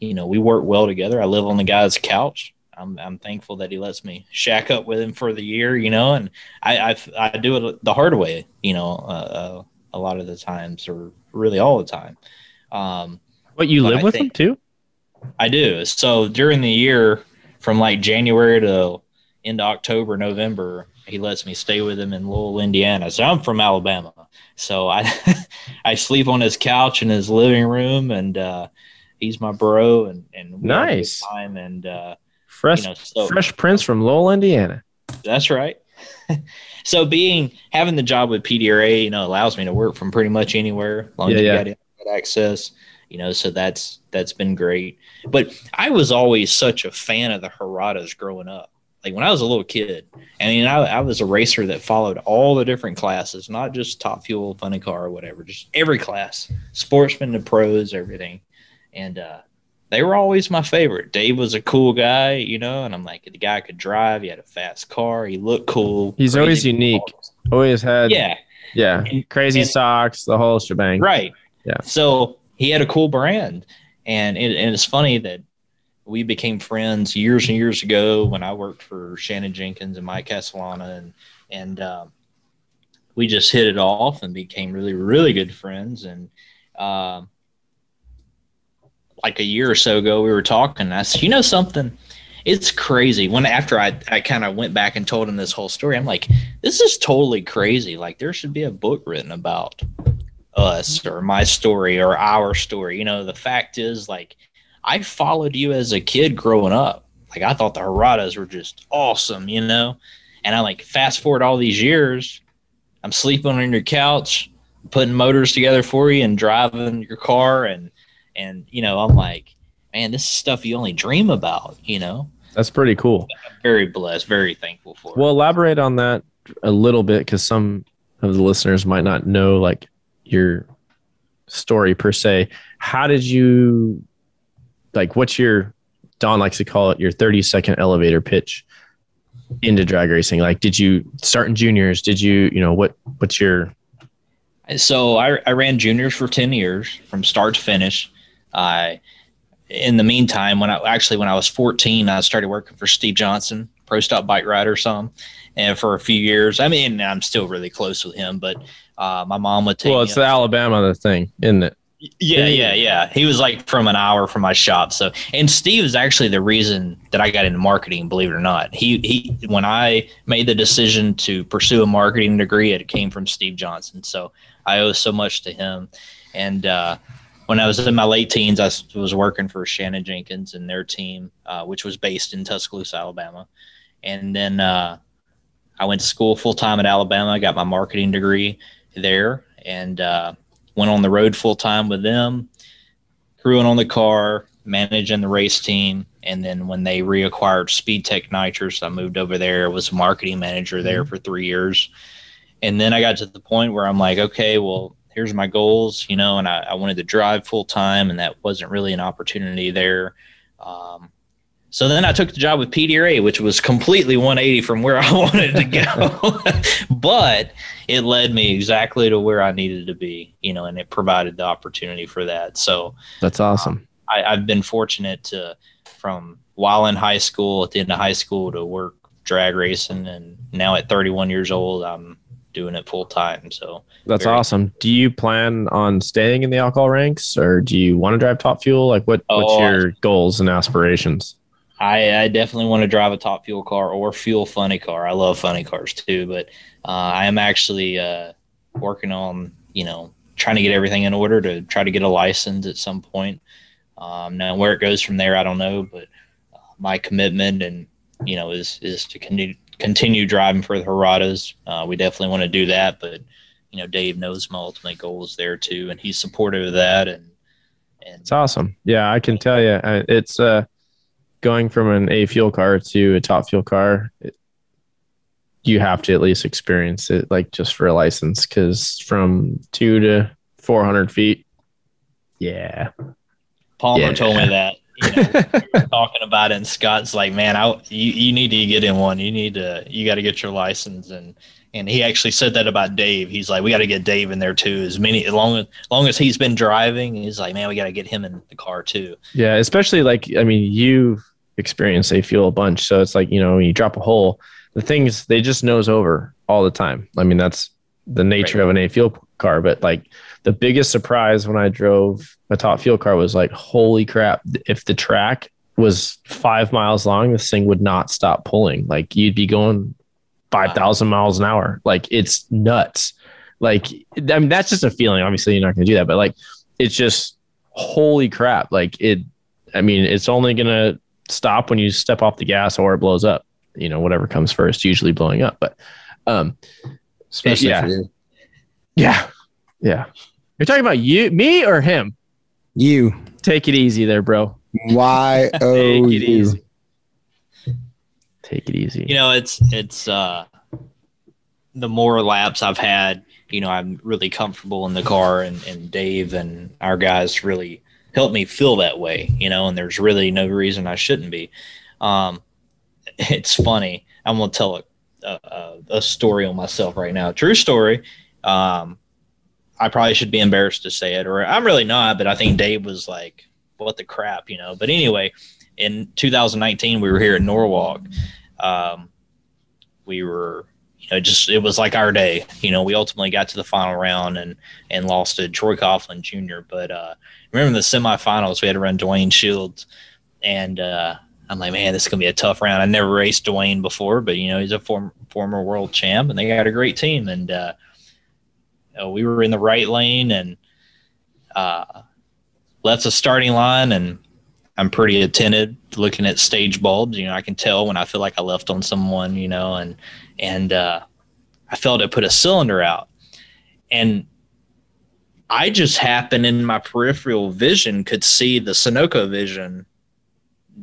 Speaker 5: you know, we work well together. I live on the guy's couch. I'm I'm thankful that he lets me shack up with him for the year, you know, and I I've, I do it the hard way, you know, uh, uh, a lot of the times, or really all the time. Um,
Speaker 4: What you live
Speaker 5: I
Speaker 4: with them too?
Speaker 5: I do. So during the year, from like January to into October, November, he lets me stay with him in Louisville, Indiana. So I'm from Alabama. So I I sleep on his couch in his living room, and uh, he's my bro, and and we have a good
Speaker 4: Nice.
Speaker 5: time, and uh,
Speaker 4: Fresh,
Speaker 5: you know, so
Speaker 4: Fresh Prince from Lowell, Indiana.
Speaker 5: that's right. so being having the job with PDRA, you know, allows me to work from pretty much anywhere, as long as
Speaker 4: Yeah,
Speaker 5: you
Speaker 4: yeah.
Speaker 5: got access. You know, so that's that's been great. But I was always such a fan of the Hiratas growing up. Like when I was a little kid, I mean, I, I was a racer that followed all the different classes, not just top fuel, funny car, or whatever, just every class, sportsman to pros, everything. And uh, they were always my favorite. Dave was a cool guy, you know, and I'm like, the guy could drive. He had a fast car. He looked cool.
Speaker 4: He's always unique.
Speaker 5: balls.
Speaker 4: Always had,
Speaker 5: Yeah,
Speaker 4: yeah,
Speaker 5: And-
Speaker 4: crazy
Speaker 5: and-
Speaker 4: socks, the whole shebang.
Speaker 5: right.
Speaker 4: Yeah.
Speaker 5: So he had a cool brand, and it, and it's funny that we became friends years and years ago when I worked for Shannon Jenkins and Mike Castellana, and and um, we just hit it off and became really really good friends. And um, like a year or so ago, we were talking. I said, you know something. It's crazy. When after I, I kind of went back and told him this whole story, I'm like, this is totally crazy. Like there should be a book written about us or my story or our story. You know, the fact is like I followed you as a kid growing up. Like I thought the Hiratas were just awesome, you know? And I like fast forward all these years, I'm sleeping on your couch, putting motors together for you and driving your car and and you know, I'm like, man, this is stuff you only dream about, you know?
Speaker 4: That's pretty cool.
Speaker 5: Very blessed, very thankful for it.
Speaker 4: Well, elaborate on that a little bit because some of the listeners might not know like your story per se. How did you like? What's your Don likes to call it your thirty second elevator pitch into drag racing? Like, did you start in juniors? Did you you know what? What's your
Speaker 5: So I, I ran juniors for 10 years from start to finish. I, in the meantime, when I actually, when I was 14, I started working for Steve Johnson, pro stock bike rider some, and for a few years, I mean, I'm still really close with him, but uh, my mom would take
Speaker 4: well? It's the Alabama the thing, isn't it?
Speaker 5: Yeah, yeah, yeah. He was like from an hour from my shop. So, and Steve is actually the reason that I got into marketing. Believe it or not, he he. When I made the decision to pursue a marketing degree, it came from Steve Johnson. So I owe so much to him. And uh, when I was in my late teens, I was working for Shannon Jenkins and their team, uh, which was based in Tuscaloosa, Alabama. And then uh, I went to school full time at Alabama. I got my marketing degree there, and uh, went on the road full time with them, crewing on the car, managing the race team. And then when they reacquired Speed Tech Nitrous, I moved over there, was a marketing manager there for three years. And then I got to the point where I'm like, okay, well, here's my goals, you know, and I, I wanted to drive full time, and that wasn't really an opportunity there. Um, so then I took the job with PDRA, which was completely 180 from where I wanted to go. but it led me exactly to where I needed to be, you know, and it provided the opportunity for that. So
Speaker 4: That's awesome.
Speaker 5: Um, I, I've been fortunate to, from while in high school, at the end of high school, to work drag racing, and now at 31 years old, I'm doing it full time. So
Speaker 4: That's
Speaker 5: very-
Speaker 4: awesome. Do you plan on staying in the alcohol ranks, or do you want to drive top fuel? Like, what what's
Speaker 5: Oh,
Speaker 4: your goals and aspirations?
Speaker 5: I, I definitely want to drive a top fuel car or fuel funny car. I love funny cars too, but uh, I am actually uh, working on you know trying to get everything in order to try to get a license at some point. Um, now where it goes from there, I don't know, but uh, my commitment and you know is is to continue continue driving for the Hiratas. Uh, we definitely want to do that, but you know Dave knows my ultimate goal is there too, and he's supportive of that and And
Speaker 4: It's awesome. Yeah, I can tell you, it's uh, going from an A fuel car to a top fuel car. It, you have to at least experience it, like just for a license, because from two to four hundred feet, yeah,
Speaker 5: Palmer
Speaker 4: Yeah.
Speaker 5: told me that. You know, we were talking about it, and Scott's like, "Man, I you, you need to get in one. You need to you got to get your license." And and he actually said that about Dave. He's like, "We got to get Dave in there too. As many as long as long as he's been driving, he's like, man, we got to get him in the car too."
Speaker 4: yeah. Especially like, I mean, you've experienced A fuel a bunch, so it's like you know, when you drop a hole, the things they just nose over all the time. I mean, that's the nature
Speaker 5: Right.
Speaker 4: of an A fuel car. But like the biggest surprise when I drove a top fuel car was like, holy crap! If the track was five miles long, this thing would not stop pulling. Like you'd be going five thousand miles an hour. Like it's nuts. Like I mean, that's just a feeling. Obviously, you're not going to do that, but like it's just holy crap. Like it. I mean, it's only gonna stop when you step off the gas or it blows up. You know, whatever comes first, usually blowing up. But um,
Speaker 3: Especially
Speaker 4: yeah.
Speaker 3: for you.
Speaker 4: yeah, yeah. You're talking about you, me, or him?
Speaker 3: You.
Speaker 4: Take it easy, there, bro.
Speaker 3: Y O
Speaker 4: Take it easy. Take it easy.
Speaker 5: You know, it's it's uh the more laps I've had, you know, I'm really comfortable in the car and, and Dave and our guys really help me feel that way, you know, and there's really no reason I shouldn't be. Um it's funny. I'm gonna tell a, a, a story on myself right now. True story. Um I probably should be embarrassed to say it, or I'm really not, but I think Dave was like, what the crap, you know. But anyway, in 2019, we were here at Norwalk. Um, we were, you know, just it was like our day. You know, we ultimately got to the final round and and lost to Troy Coughlin Jr. But uh, remember the semifinals, we had to run Duane Shields, and uh, I'm like, man, this is gonna be a tough round. I never raced Duane before, but you know, he's a former former world champ, and they got a great team. And uh, we were in the right lane and uh, left the starting line, and I'm pretty attentive looking at stage bulbs. You know, I can tell when I feel like I left on someone. You know, and and uh, I felt it put a cylinder out, and I just happened in my peripheral vision could see the Sunoco vision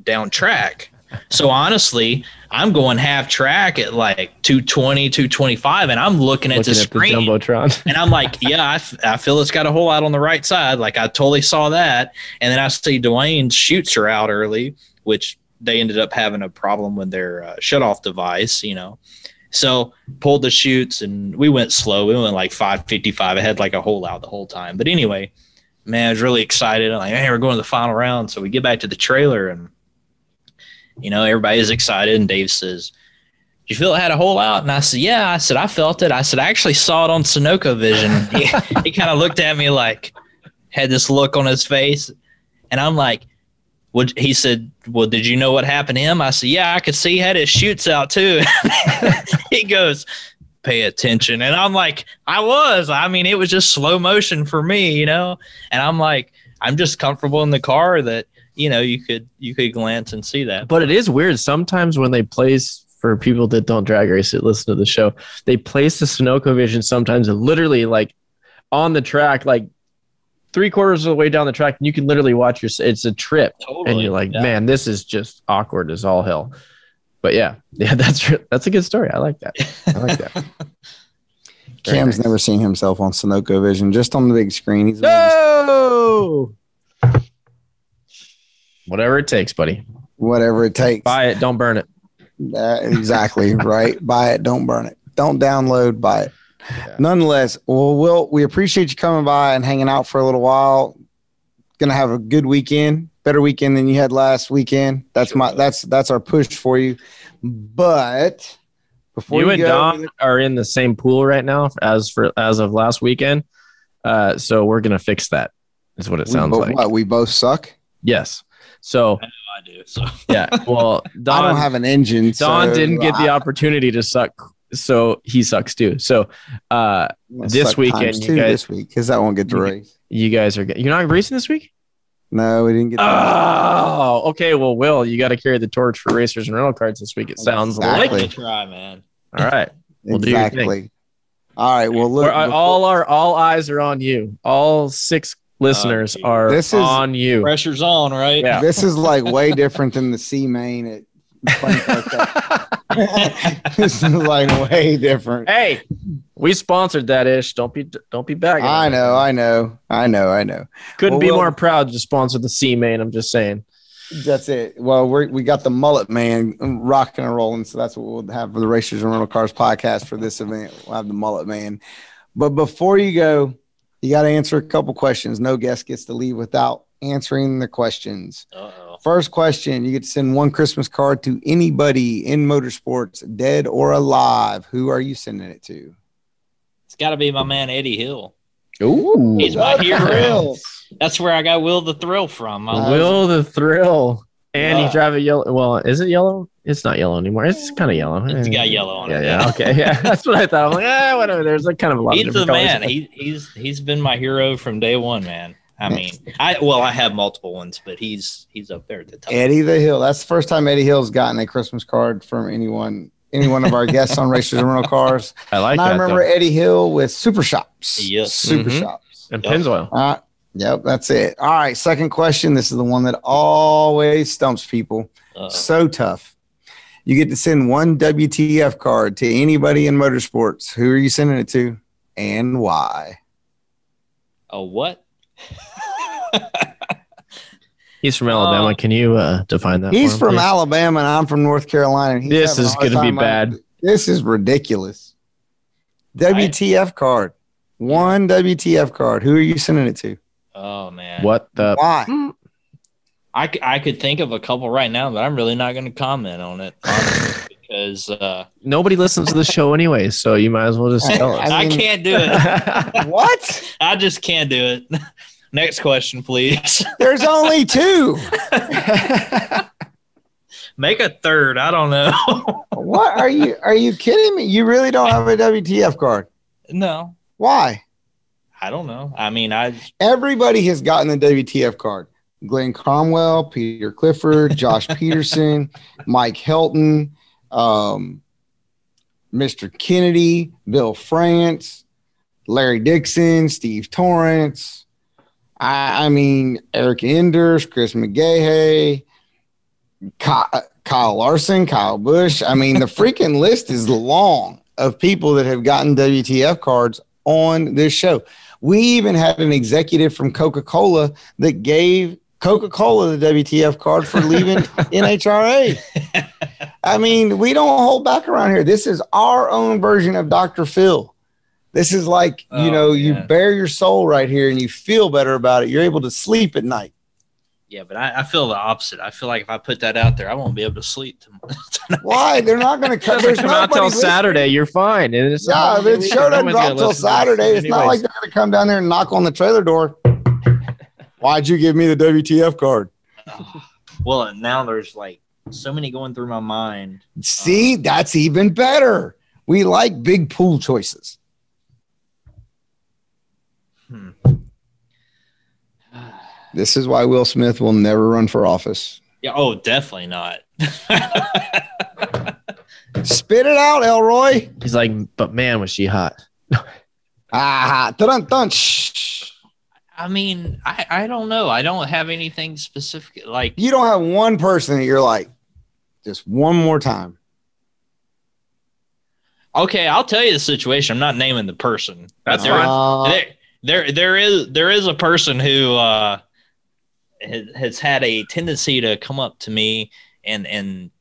Speaker 5: down track. So honestly, I'm going half track at like 220, 225, and I'm looking at
Speaker 4: Looking
Speaker 5: the
Speaker 4: at the
Speaker 5: screen.
Speaker 4: jumbotron.
Speaker 5: And I'm like, yeah, I, f- I feel it's got a hole out on the right side. Like I totally saw that. And then I see Duane's chutes are out early, which they ended up having a problem with their uh, shut off device, you know. So pulled the chutes and we went slow. We went like 555. I had like a hole out the whole time. But anyway, man, I was really excited. I'm like, hey, we're going to the final round. So we get back to the trailer and, you know, everybody's excited. And Dave says, you feel it had a hole out? And I said, yeah. I said, I felt it. I said, I actually saw it on Sunoco Vision. he he kind of looked at me like, had this look on his face. And I'm like, would he said, well, did you know what happened to him? I said, yeah, I could see he had his chutes out too. he goes, pay attention. And I'm like, I was. I mean, it was just slow motion for me, you know? And I'm like, I'm just comfortable in the car that, you know, you could you could glance and see that.
Speaker 4: But it is weird. Sometimes when they place for people that don't drag race that listen to the show, they place the Sunoco Vision sometimes literally like on the track, like three quarters of the way down the track, and you can literally watch your. It's a trip,
Speaker 5: Totally.
Speaker 4: and you're like,
Speaker 5: Yeah.
Speaker 4: man, this is just awkward as all hell. But yeah, yeah, that's that's a good story. I like that. I like that.
Speaker 3: Cam's
Speaker 4: nice.
Speaker 3: never seen himself on Sunoco Vision, just on the big screen. He's
Speaker 4: No. Whatever it takes, buddy.
Speaker 3: whatever it takes.
Speaker 4: Buy it. Don't burn it.
Speaker 3: Uh, exactly right. buy it. Don't burn it. Don't download. Buy it. Nonetheless, well, Will, we appreciate you coming by and hanging out for a little while. Gonna have a good weekend, better weekend than you had last weekend. That's
Speaker 5: Sure
Speaker 3: my that's that's our push for you. But before
Speaker 4: you
Speaker 3: you,
Speaker 4: and
Speaker 3: go,
Speaker 4: Don are in the same pool right now as for as of last weekend. Uh, so we're gonna fix that. Is what it sounds like.
Speaker 3: what, we both suck.
Speaker 4: Yes. So
Speaker 5: I do. So
Speaker 4: yeah. Well, Don
Speaker 3: I don't have an engine.
Speaker 4: Don
Speaker 3: so
Speaker 4: didn't get the opportunity to suck, so he sucks too. So uh, this
Speaker 3: suck
Speaker 4: weekend, you guys-
Speaker 3: this week because that won't get to
Speaker 4: You-
Speaker 3: race.
Speaker 4: you guys are you're not racing this week.
Speaker 3: No, we didn't get.
Speaker 4: Oh, okay. Well, Will, you got to carry the torch for racers and rental cars this week. It sounds
Speaker 3: Exactly.
Speaker 4: like.
Speaker 5: Give it a try, man.
Speaker 4: All right. We'll do your thing.
Speaker 3: exactly. All right. Well, look.
Speaker 4: We're- uh,
Speaker 3: before-
Speaker 4: all our all eyes are on you. All six listeners uh,
Speaker 5: dude.
Speaker 4: are
Speaker 3: This is-
Speaker 4: on you.
Speaker 5: Pressure's on, right?
Speaker 4: Yeah.
Speaker 3: This is like way different than the C main at like this is like way different.
Speaker 4: Hey, we sponsored that ish. Don't be don't be bagging.
Speaker 3: I know, I know, I know, I know.
Speaker 4: Couldn't
Speaker 3: Well,
Speaker 4: be
Speaker 3: we'll-
Speaker 4: more proud to sponsor the C main. I'm just saying.
Speaker 3: That's it. Well, we we got the mullet man rocking and rolling, so that's what we'll have for the Racers and Rental Cars podcast for this event. We'll have the mullet man. But before you go, you got to answer a couple questions. No guest gets to leave without answering the questions.
Speaker 5: Uh-oh.
Speaker 3: First question: You get to send one Christmas card to anybody in motorsports, dead or alive. Who are you sending it to?
Speaker 5: It's got to be my man Eddie Hill.
Speaker 4: Ooh,
Speaker 5: He's my hero.
Speaker 3: thrill.
Speaker 5: That's where I got Will the Thrill from. I
Speaker 3: Uh,
Speaker 5: love-
Speaker 4: Will the thrill. And
Speaker 5: Yeah.
Speaker 4: you drive a yellow. Well, is it yellow? It's not yellow anymore. It's kind of yellow.
Speaker 5: It's got yellow on
Speaker 4: Yeah,
Speaker 5: it.
Speaker 4: yeah. yeah. Okay, yeah. That's what I thought. I'm like, ah, whatever. There's like kind of a lot
Speaker 5: he's
Speaker 4: of
Speaker 5: the
Speaker 4: different
Speaker 5: man.
Speaker 4: colors.
Speaker 5: He, he's he's been my hero from day one, man. I mean, I well, I have multiple ones, but he's he's up there at the top.
Speaker 3: Eddie the Hill. That's the first time Eddie Hill's gotten a Christmas card from anyone, any one of our guests on Racers and Rental Cars.
Speaker 4: I like
Speaker 3: and
Speaker 4: that.
Speaker 3: I remember
Speaker 4: though.
Speaker 3: Eddie Hill with Super Shops.
Speaker 5: Yes.
Speaker 3: Super
Speaker 4: Mhm.
Speaker 3: Shops.
Speaker 4: and
Speaker 5: Yep.
Speaker 4: Pennzoil.
Speaker 3: All right. Yep, that's it. All right. Second question. This is the one that always stumps people.
Speaker 5: Uh,
Speaker 3: So tough. You get to send one WTF card to anybody in motorsports. Who are you sending it to and why?
Speaker 5: a what?
Speaker 4: He's from Alabama.
Speaker 5: Oh.
Speaker 4: Can you uh, define that?
Speaker 3: He's
Speaker 4: for him,
Speaker 3: from
Speaker 4: please?
Speaker 3: Alabama and I'm from North Carolina. and
Speaker 4: This is gonna be bad.
Speaker 3: under- This is ridiculous. WTF card. One WTF card. Who are you sending it to?
Speaker 5: Oh man.
Speaker 4: What the?
Speaker 3: Why?
Speaker 5: I, c- I could think of a couple right now, but I'm really not going to comment on it honestly, because uh,
Speaker 4: Nobody listens to the show anyway, so you might as well just tell us.
Speaker 5: I,
Speaker 3: I
Speaker 5: can't do it.
Speaker 3: what?
Speaker 5: I just can't do it. Next question, please.
Speaker 3: There's only two.
Speaker 5: Make a third. I don't know.
Speaker 3: what are you? Are you kidding me? You really don't have a WTF card?
Speaker 5: no,
Speaker 3: Why?
Speaker 5: I don't know. I mean, I
Speaker 3: Everybody has gotten the WTF card. Glenn Cromwell, Peter Clifford, Josh Peterson, Mike Helton, um, Mr. Kennedy, Bill France, Larry Dixon, Steve Torrence. I, I mean, Erica Enders, Chris McGaha, Ky- Kyle Larson, Kyle Busch. I mean, the freaking list is long of people that have gotten WTF cards on this show. We even had an executive from Coca Cola that gave Coca Cola the WTF card for leaving NHRA. I mean, we don't hold back around here. This is our own version of Dr. Phil. This is like, you
Speaker 5: Oh,
Speaker 3: know, you bare your soul right here and you feel better about it. You're able to sleep at night.
Speaker 5: Yeah, but I, I feel the opposite. I feel like if I put that out there, I won't be able to sleep tomorrow.
Speaker 3: Why? They're not going to cut. There's
Speaker 4: come out
Speaker 3: nobody
Speaker 4: till. Saturday. You're fine. And it's
Speaker 3: Yeah, if it show doesn't
Speaker 4: No
Speaker 3: drop till
Speaker 4: listen
Speaker 3: Saturday, it's not like they're going to come down there and knock on the trailer door. Why'd you give me the WTF card?
Speaker 5: well, now there's like so many going through my mind.
Speaker 3: See, that's even better. We like big pool choices.
Speaker 5: Hmm.
Speaker 3: This is why Will Smith will never run for office.
Speaker 5: Yeah. Oh, definitely not.
Speaker 3: Spit it out, Elroy.
Speaker 4: He's like, but man, was she hot?
Speaker 3: Ah, dun dun. Shh.
Speaker 5: I mean, I, I don't know. I don't have anything specific. Like,
Speaker 3: You don't have one person that you're like, just one more time.
Speaker 5: okay, I'll tell you the situation. I'm not naming the person.
Speaker 4: That's
Speaker 5: there,
Speaker 3: Uh,
Speaker 5: there, there, there is there is a person who uh, has, had a tendency to come up to me and and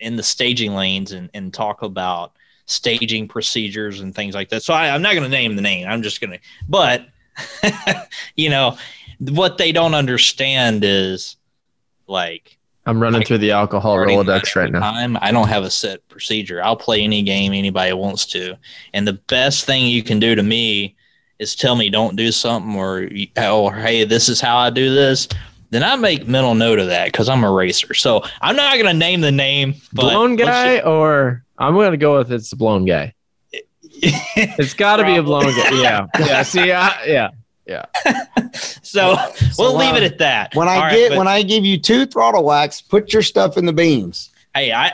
Speaker 5: in the staging lanes and, and talk about staging procedures and things like that. So I, I'm not going to name the name. I'm just going to, but you know, what they don't understand is like
Speaker 4: I'm running
Speaker 5: Like,
Speaker 4: through the alcohol Rolodex right now.
Speaker 5: time. I don't have a set procedure. I'll play any game anybody wants to. And the best thing you can do to me is tell me don't do something or or hey, this is how I do this. Then I make mental note of that because I'm a racer. So I'm not gonna name the name. But
Speaker 4: blown
Speaker 5: let's
Speaker 4: guy, or I'm gonna go with it's a blown guy. It's got to be a blown guy. Yeah, yeah. See, I, yeah.
Speaker 5: so we'll
Speaker 3: So,
Speaker 5: leave
Speaker 3: uh,
Speaker 5: it at that.
Speaker 3: when I
Speaker 5: All right,
Speaker 3: get
Speaker 5: but,
Speaker 3: when I give you two throttle whacks, put your stuff in the beams.
Speaker 5: hey, I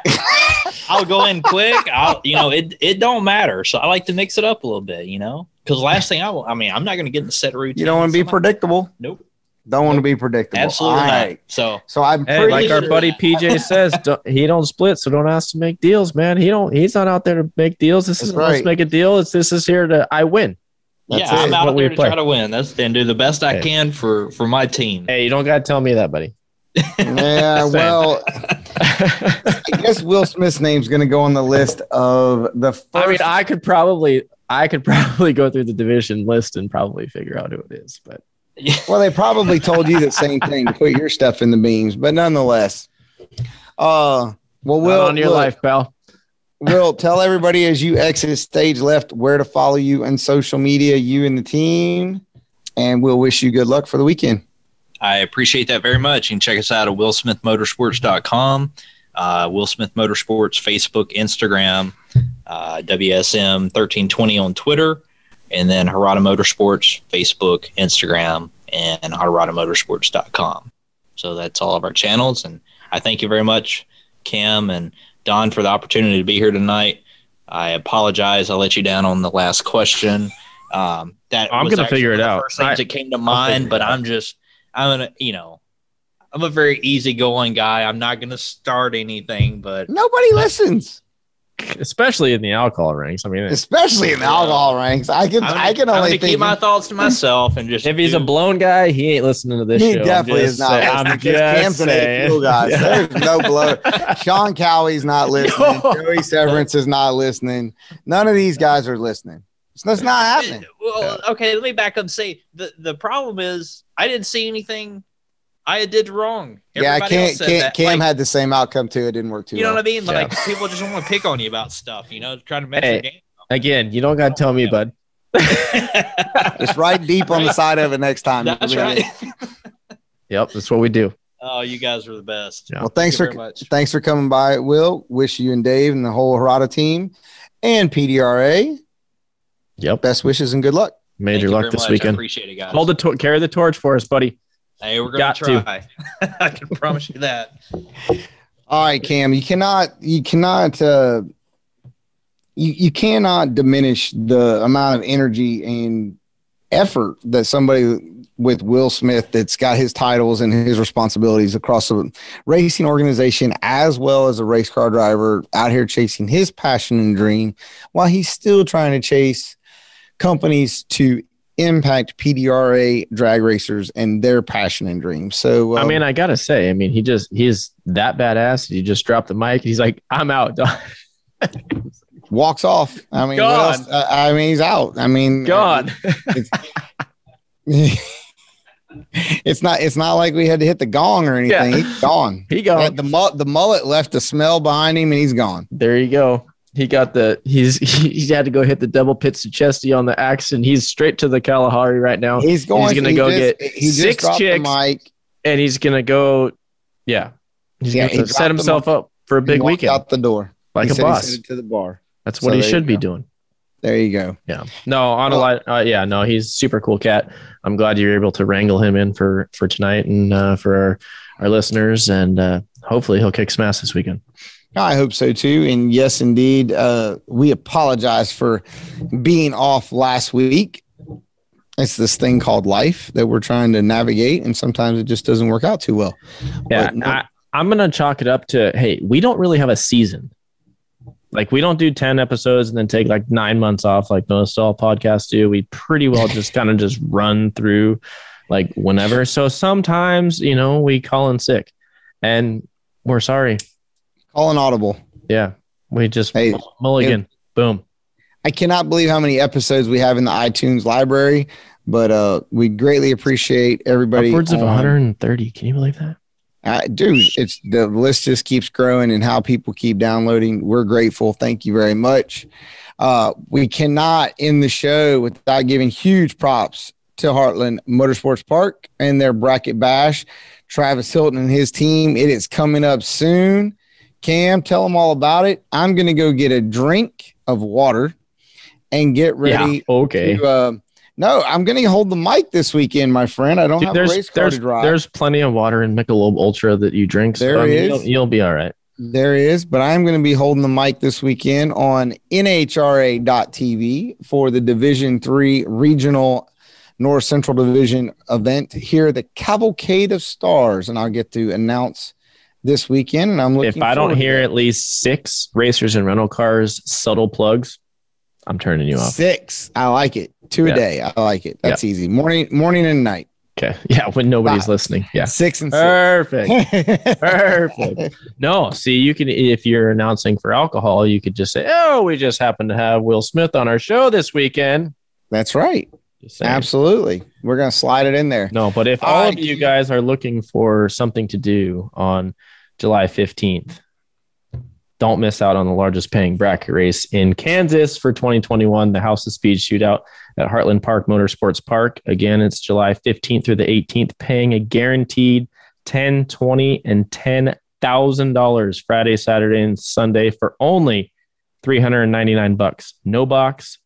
Speaker 5: I'll go in quick. I'll you know it it don't matter. So I like to mix it up a little bit. You know Because last thing I want, I mean, I'm not going to get in the set routine.
Speaker 3: You don't want to be
Speaker 5: Somebody-
Speaker 3: predictable.
Speaker 5: Nope,
Speaker 3: Don't want to be predictable.
Speaker 5: absolutely
Speaker 3: All
Speaker 5: not.
Speaker 3: right.
Speaker 5: So
Speaker 3: So I'm
Speaker 4: Hey, like our
Speaker 5: sure-
Speaker 4: buddy PJ says, don't, he don't split, so don't ask to make deals, man. He don't. He's not out there to make deals. This
Speaker 3: That's
Speaker 4: is let's make a deal. It's this is here to I win.
Speaker 3: That's
Speaker 5: yeah, I'm
Speaker 3: it.
Speaker 5: out
Speaker 4: What we
Speaker 5: there to
Speaker 4: play.
Speaker 5: try to win. That's and do the best I
Speaker 4: Hey.
Speaker 5: can for for my team.
Speaker 4: Hey, you don't got to tell me that, buddy.
Speaker 3: Yeah, well, I guess Will Smith's name's going to go on the list of the first.
Speaker 4: I mean, I could probably, I could probably go through the division list and probably figure out who it is. But
Speaker 3: well, they probably told you the same thing to put your stuff in the beams, but nonetheless. Uh, well,
Speaker 4: Not
Speaker 3: Will,
Speaker 4: on your
Speaker 3: look,
Speaker 4: life, pal.
Speaker 3: Will, tell everybody as you exit stage left where to follow you on social media, you and the team, and we'll wish you good luck for the weekend.
Speaker 5: I appreciate that very much. You can check us out at willsmithmotorsports.com, uh, Will Smith Motorsports, Facebook, Instagram, uh, WSM 1320 on Twitter, and then Hirata Motorsports, Facebook, Instagram, and HirataMotorsports.com. So that's all of our channels. And I thank you very much, Cam and Don, for the opportunity to be here tonight. I apologize. I let you down on the last question. Um, that
Speaker 4: I'm gonna figure it out.
Speaker 5: First things
Speaker 4: I,
Speaker 5: that came to mind, but I'm just, I'm gonna, you know, I'm a very easygoing guy. I'm not gonna start anything, but
Speaker 3: Nobody listens,
Speaker 4: Especially in the alcohol ranks. I mean,
Speaker 3: especially in the alcohol ranks. I can,
Speaker 5: I'm gonna,
Speaker 3: I can only think.
Speaker 5: keep my thoughts to myself and just.
Speaker 4: if he's a blown guy, he ain't listening to this
Speaker 3: he
Speaker 4: show.
Speaker 3: Definitely is not.
Speaker 4: saying-
Speaker 3: listening,
Speaker 4: I'm
Speaker 3: 'cause
Speaker 4: just
Speaker 3: Cam's an
Speaker 4: saying.
Speaker 3: AQ guy.
Speaker 4: Yeah.
Speaker 3: There's no blow. Shawn Cowie's not listening. Joey Severance is not listening. None of these guys are listening. So that's not happening.
Speaker 5: Well, okay, let me back up and say the the problem is I didn't see anything I did wrong.
Speaker 3: Yeah,
Speaker 5: Everybody
Speaker 3: Cam,
Speaker 5: else said
Speaker 3: Cam,
Speaker 5: that.
Speaker 3: Cam
Speaker 5: Like,
Speaker 3: had the same outcome too. It didn't work too
Speaker 5: you know
Speaker 3: well.
Speaker 5: what I mean?
Speaker 4: Yeah.
Speaker 5: Like people just want to pick on you about stuff. You know, trying to mess
Speaker 4: Hey.
Speaker 5: your game.
Speaker 4: Again, you don't got to tell me, bud.
Speaker 3: Just right deep on the side of it next time.
Speaker 5: That's
Speaker 3: Believe
Speaker 5: right.
Speaker 4: Yep, that's what we do.
Speaker 5: oh, you guys are the best.
Speaker 4: Yeah.
Speaker 3: Well, thanks
Speaker 5: Thank
Speaker 3: for
Speaker 5: much.
Speaker 3: thanks for coming by. Will wish you and Dave and the whole Hirata team and PDRA
Speaker 4: Yep.
Speaker 3: best wishes and good luck.
Speaker 5: Thank
Speaker 4: Major
Speaker 5: you
Speaker 4: luck
Speaker 5: very
Speaker 4: this
Speaker 5: much. I
Speaker 4: weekend.
Speaker 5: appreciate it, guys.
Speaker 4: Hold the tor- carry the torch for us, buddy.
Speaker 5: Hey, we're gonna
Speaker 4: Got to.
Speaker 5: try. I can promise you that.
Speaker 3: All right, Cam, you cannot you cannot uh you you cannot diminish the amount of energy and effort that somebody with Will Smith that's got his titles and his responsibilities across the racing organization as well as a race car driver out here chasing his passion and dream while he's still trying to chase companies to impact PDRA drag racers and their passion and dreams. So
Speaker 4: I
Speaker 3: um,
Speaker 4: mean, I gotta say, I mean, he just he's that badass. He just dropped the mic. He's like, I'm out.
Speaker 3: walks off. I mean, what
Speaker 4: Gone.
Speaker 3: else? I, I mean, he's out. I mean,
Speaker 4: God.
Speaker 3: it's not. It's not like we had to hit the gong or anything.
Speaker 4: Yeah.
Speaker 3: He's gone.
Speaker 4: He go.
Speaker 3: the the mullet left a smell behind him, and he's gone.
Speaker 4: There you go. He got the he's he had to go hit the double pits to chesty on the axe, and he's straight to the Kalahari right now.
Speaker 3: He's going.
Speaker 4: gonna
Speaker 3: he
Speaker 4: go
Speaker 3: just-
Speaker 4: get six chicks. and he's gonna go, yeah, he's
Speaker 3: Yeah,
Speaker 4: gonna
Speaker 3: he
Speaker 4: set himself up for a big weekend
Speaker 3: out the door
Speaker 4: like
Speaker 3: He
Speaker 4: a boss.
Speaker 3: to the bar.
Speaker 4: That's
Speaker 3: So
Speaker 4: what he should be doing.
Speaker 3: There you go.
Speaker 4: Yeah. No, on
Speaker 3: Well-
Speaker 4: a lot. Uh, yeah. No, he's super cool cat. I'm glad you're able to wrangle him in for for tonight and uh, for our our listeners, and uh, hopefully he'll kick some ass this weekend.
Speaker 3: I hope so too. And yes, indeed, uh, we apologize for being off last week. It's this thing called life that we're trying to navigate, and sometimes it just doesn't work out too well.
Speaker 4: Yeah,
Speaker 3: But no-
Speaker 4: I, I'm gonna chalk it up to hey, we don't really have a season. Like we don't do ten episodes and then take like nine months off, like most all podcasts do. We pretty well just kind of just run through, like whenever. So sometimes you know we call in sick, and we're sorry.
Speaker 3: Call an audible.
Speaker 4: Yeah, we just
Speaker 3: Hey,
Speaker 4: mulligan, boom.
Speaker 3: I cannot believe how many episodes we have in the iTunes library, but uh, we greatly appreciate everybody.
Speaker 4: Upwards of
Speaker 3: on-
Speaker 4: 130. Can you believe that?
Speaker 3: Uh, dude, it's the list just keeps growing and how people keep downloading. We're grateful. Thank you very much. Uh, we cannot end the show without giving huge props to Heartland Motorsports Park and their bracket bash. Travis Hilton and his team. It is coming up soon. Cam, tell them all about it. I'm going to go get a drink of water and get ready
Speaker 4: Yeah. Okay.
Speaker 3: to. Uh, no, I'm going to hold the mic this weekend, my friend. I don't
Speaker 4: Dude,
Speaker 3: have a
Speaker 4: there's
Speaker 3: race car
Speaker 4: there's
Speaker 3: to drive.
Speaker 4: there's plenty of water in Michelob Ultra that you drink. So
Speaker 3: There
Speaker 4: I mean,
Speaker 3: is.
Speaker 4: You'll, you'll be all right.
Speaker 3: There is, but I'm going to be holding the mic this weekend on NHRA.TV for the Division Three Regional North Central Division event here, the Cavalcade of Stars, and I'll get to announce this weekend. And I'm looking.
Speaker 4: If I don't hear at least six racers and rental cars subtle plugs, I'm turning you off.
Speaker 3: six, I like it. Two
Speaker 4: Yeah.
Speaker 3: a day, I like it. That's easy. Morning, morning and night.
Speaker 4: Okay. Yeah, when nobody's
Speaker 3: Five.
Speaker 4: listening. Yeah.
Speaker 3: Six and six.
Speaker 4: Perfect. Perfect. No, see, you can if you're announcing for alcohol, you could just say, "Oh, we just happened to have Will Smith on our show this weekend."
Speaker 3: That's right. Absolutely. We're going to slide it in there.
Speaker 4: No, but if all
Speaker 3: I
Speaker 4: of you guys are looking for something to do on July 15th, don't miss out on the largest paying bracket race in Kansas for 2021, the House of Speed Shootout at Heartland Park Motorsports Park. Again, it's July 15th through the 18th, paying a guaranteed 10, 20, and $10,000 Friday, Saturday, and Sunday for only 399 bucks. No box,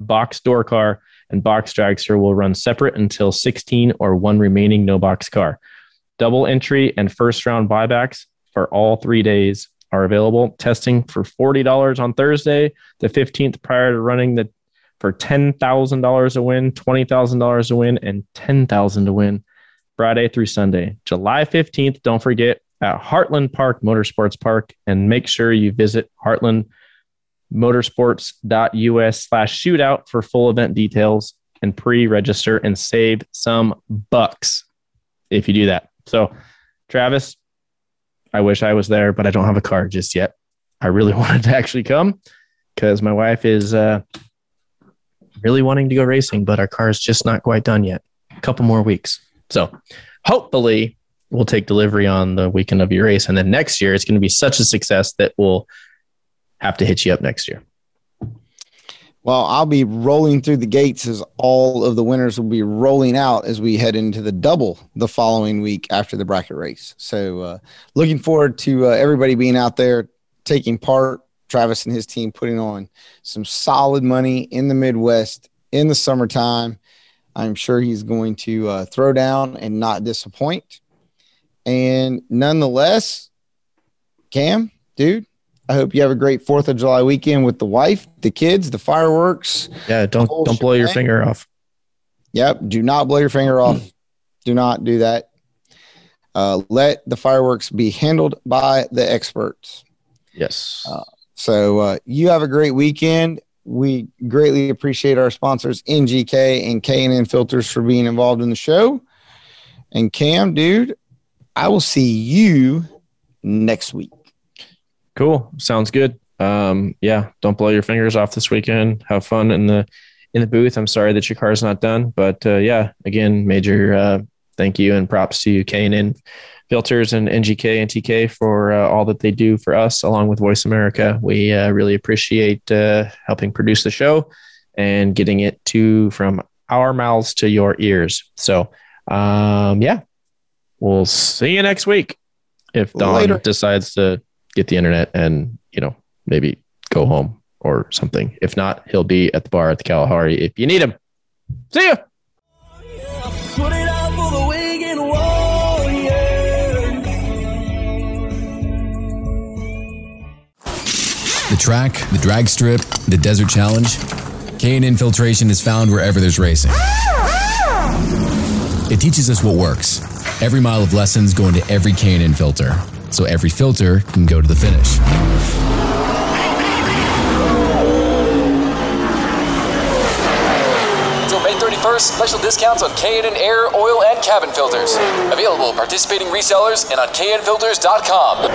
Speaker 4: box door car, and box dragster will run separate until 16 or one remaining no box car. Double entry and first round buybacks for all three days are available. Testing for $40 on Thursday, the 15th, prior to running the for $10,000 a win, $20,000 a win, and $10,000 to win Friday through Sunday. July 15th, don't forget at Heartland Park Motorsports Park, and make sure you visit Heartland motorsports.us slash shootout for full event details and pre-register and save some bucks if you do that. So Travis, I wish I was there, but I don't have a car just yet. I really wanted to actually come because my wife is uh, really wanting to go racing, but our car is just not quite done yet. A couple more weeks. So hopefully we'll take delivery on the weekend of your race. And then next year it's going to be such a success that we'll have to hit you up next year.
Speaker 3: Well, I'll be rolling through the gates as all of the winners will be rolling out as we head into the double the following week after the bracket race. So, uh, looking forward to uh, everybody being out there taking part. Travis and his team putting on some solid money in the Midwest in the summertime. I'm sure he's going to uh, throw down and not disappoint. And nonetheless, Cam, dude, I hope you have a great Fourth of July weekend with the wife, the kids, the fireworks.
Speaker 4: Yeah, don't don't blow your finger off.
Speaker 3: Yep. Do not blow your finger off. do not do that. Uh, let the fireworks be handled by the experts.
Speaker 4: Yes.
Speaker 3: Uh, So uh, you have a great weekend. We greatly appreciate our sponsors, NGK and K&N Filters, for being involved in the show. And Cam, dude, I will see you next week.
Speaker 4: Cool. Sounds good. Um, yeah, don't blow your fingers off this weekend. Have fun in the in the booth. I'm sorry that your car's not done, but uh, yeah, again, major uh, thank you and props to K&N Filters and NGK and TK for uh, all that they do for us, along with Voice America. We uh, really appreciate uh, helping produce the show and getting it to from our mouths to your ears. So, um, yeah, we'll see you next week if Don
Speaker 3: Later.
Speaker 4: decides to get the internet and you know maybe go home or something. If not, he'll be at the bar at the Kalahari if you need him. See ya.
Speaker 7: The
Speaker 8: track, the drag strip, the desert challenge. K&N filtration is found wherever there's racing. It teaches us what works. Every mile of lessons go into every K&N filter, so every filter can go to the finish.
Speaker 9: Until May 31st, special discounts on K&N air, oil, and cabin filters. Available at participating resellers and on knfilters.com.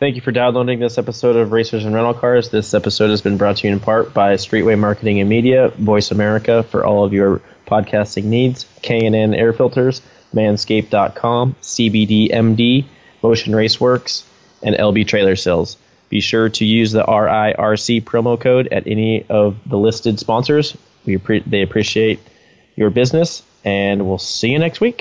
Speaker 4: Thank you for downloading this episode of Racers In Rental Cars. This episode has been brought to you in part by Streetway Marketing and Media, Voice America for all of your podcasting needs, K&N Air Filters, Manscaped.com, CBDMD, Motion Raceworks, and LB Trailer Sales. Be sure to use the RIRC promo code at any of the listed sponsors. We they appreciate your business, and we'll see you next week.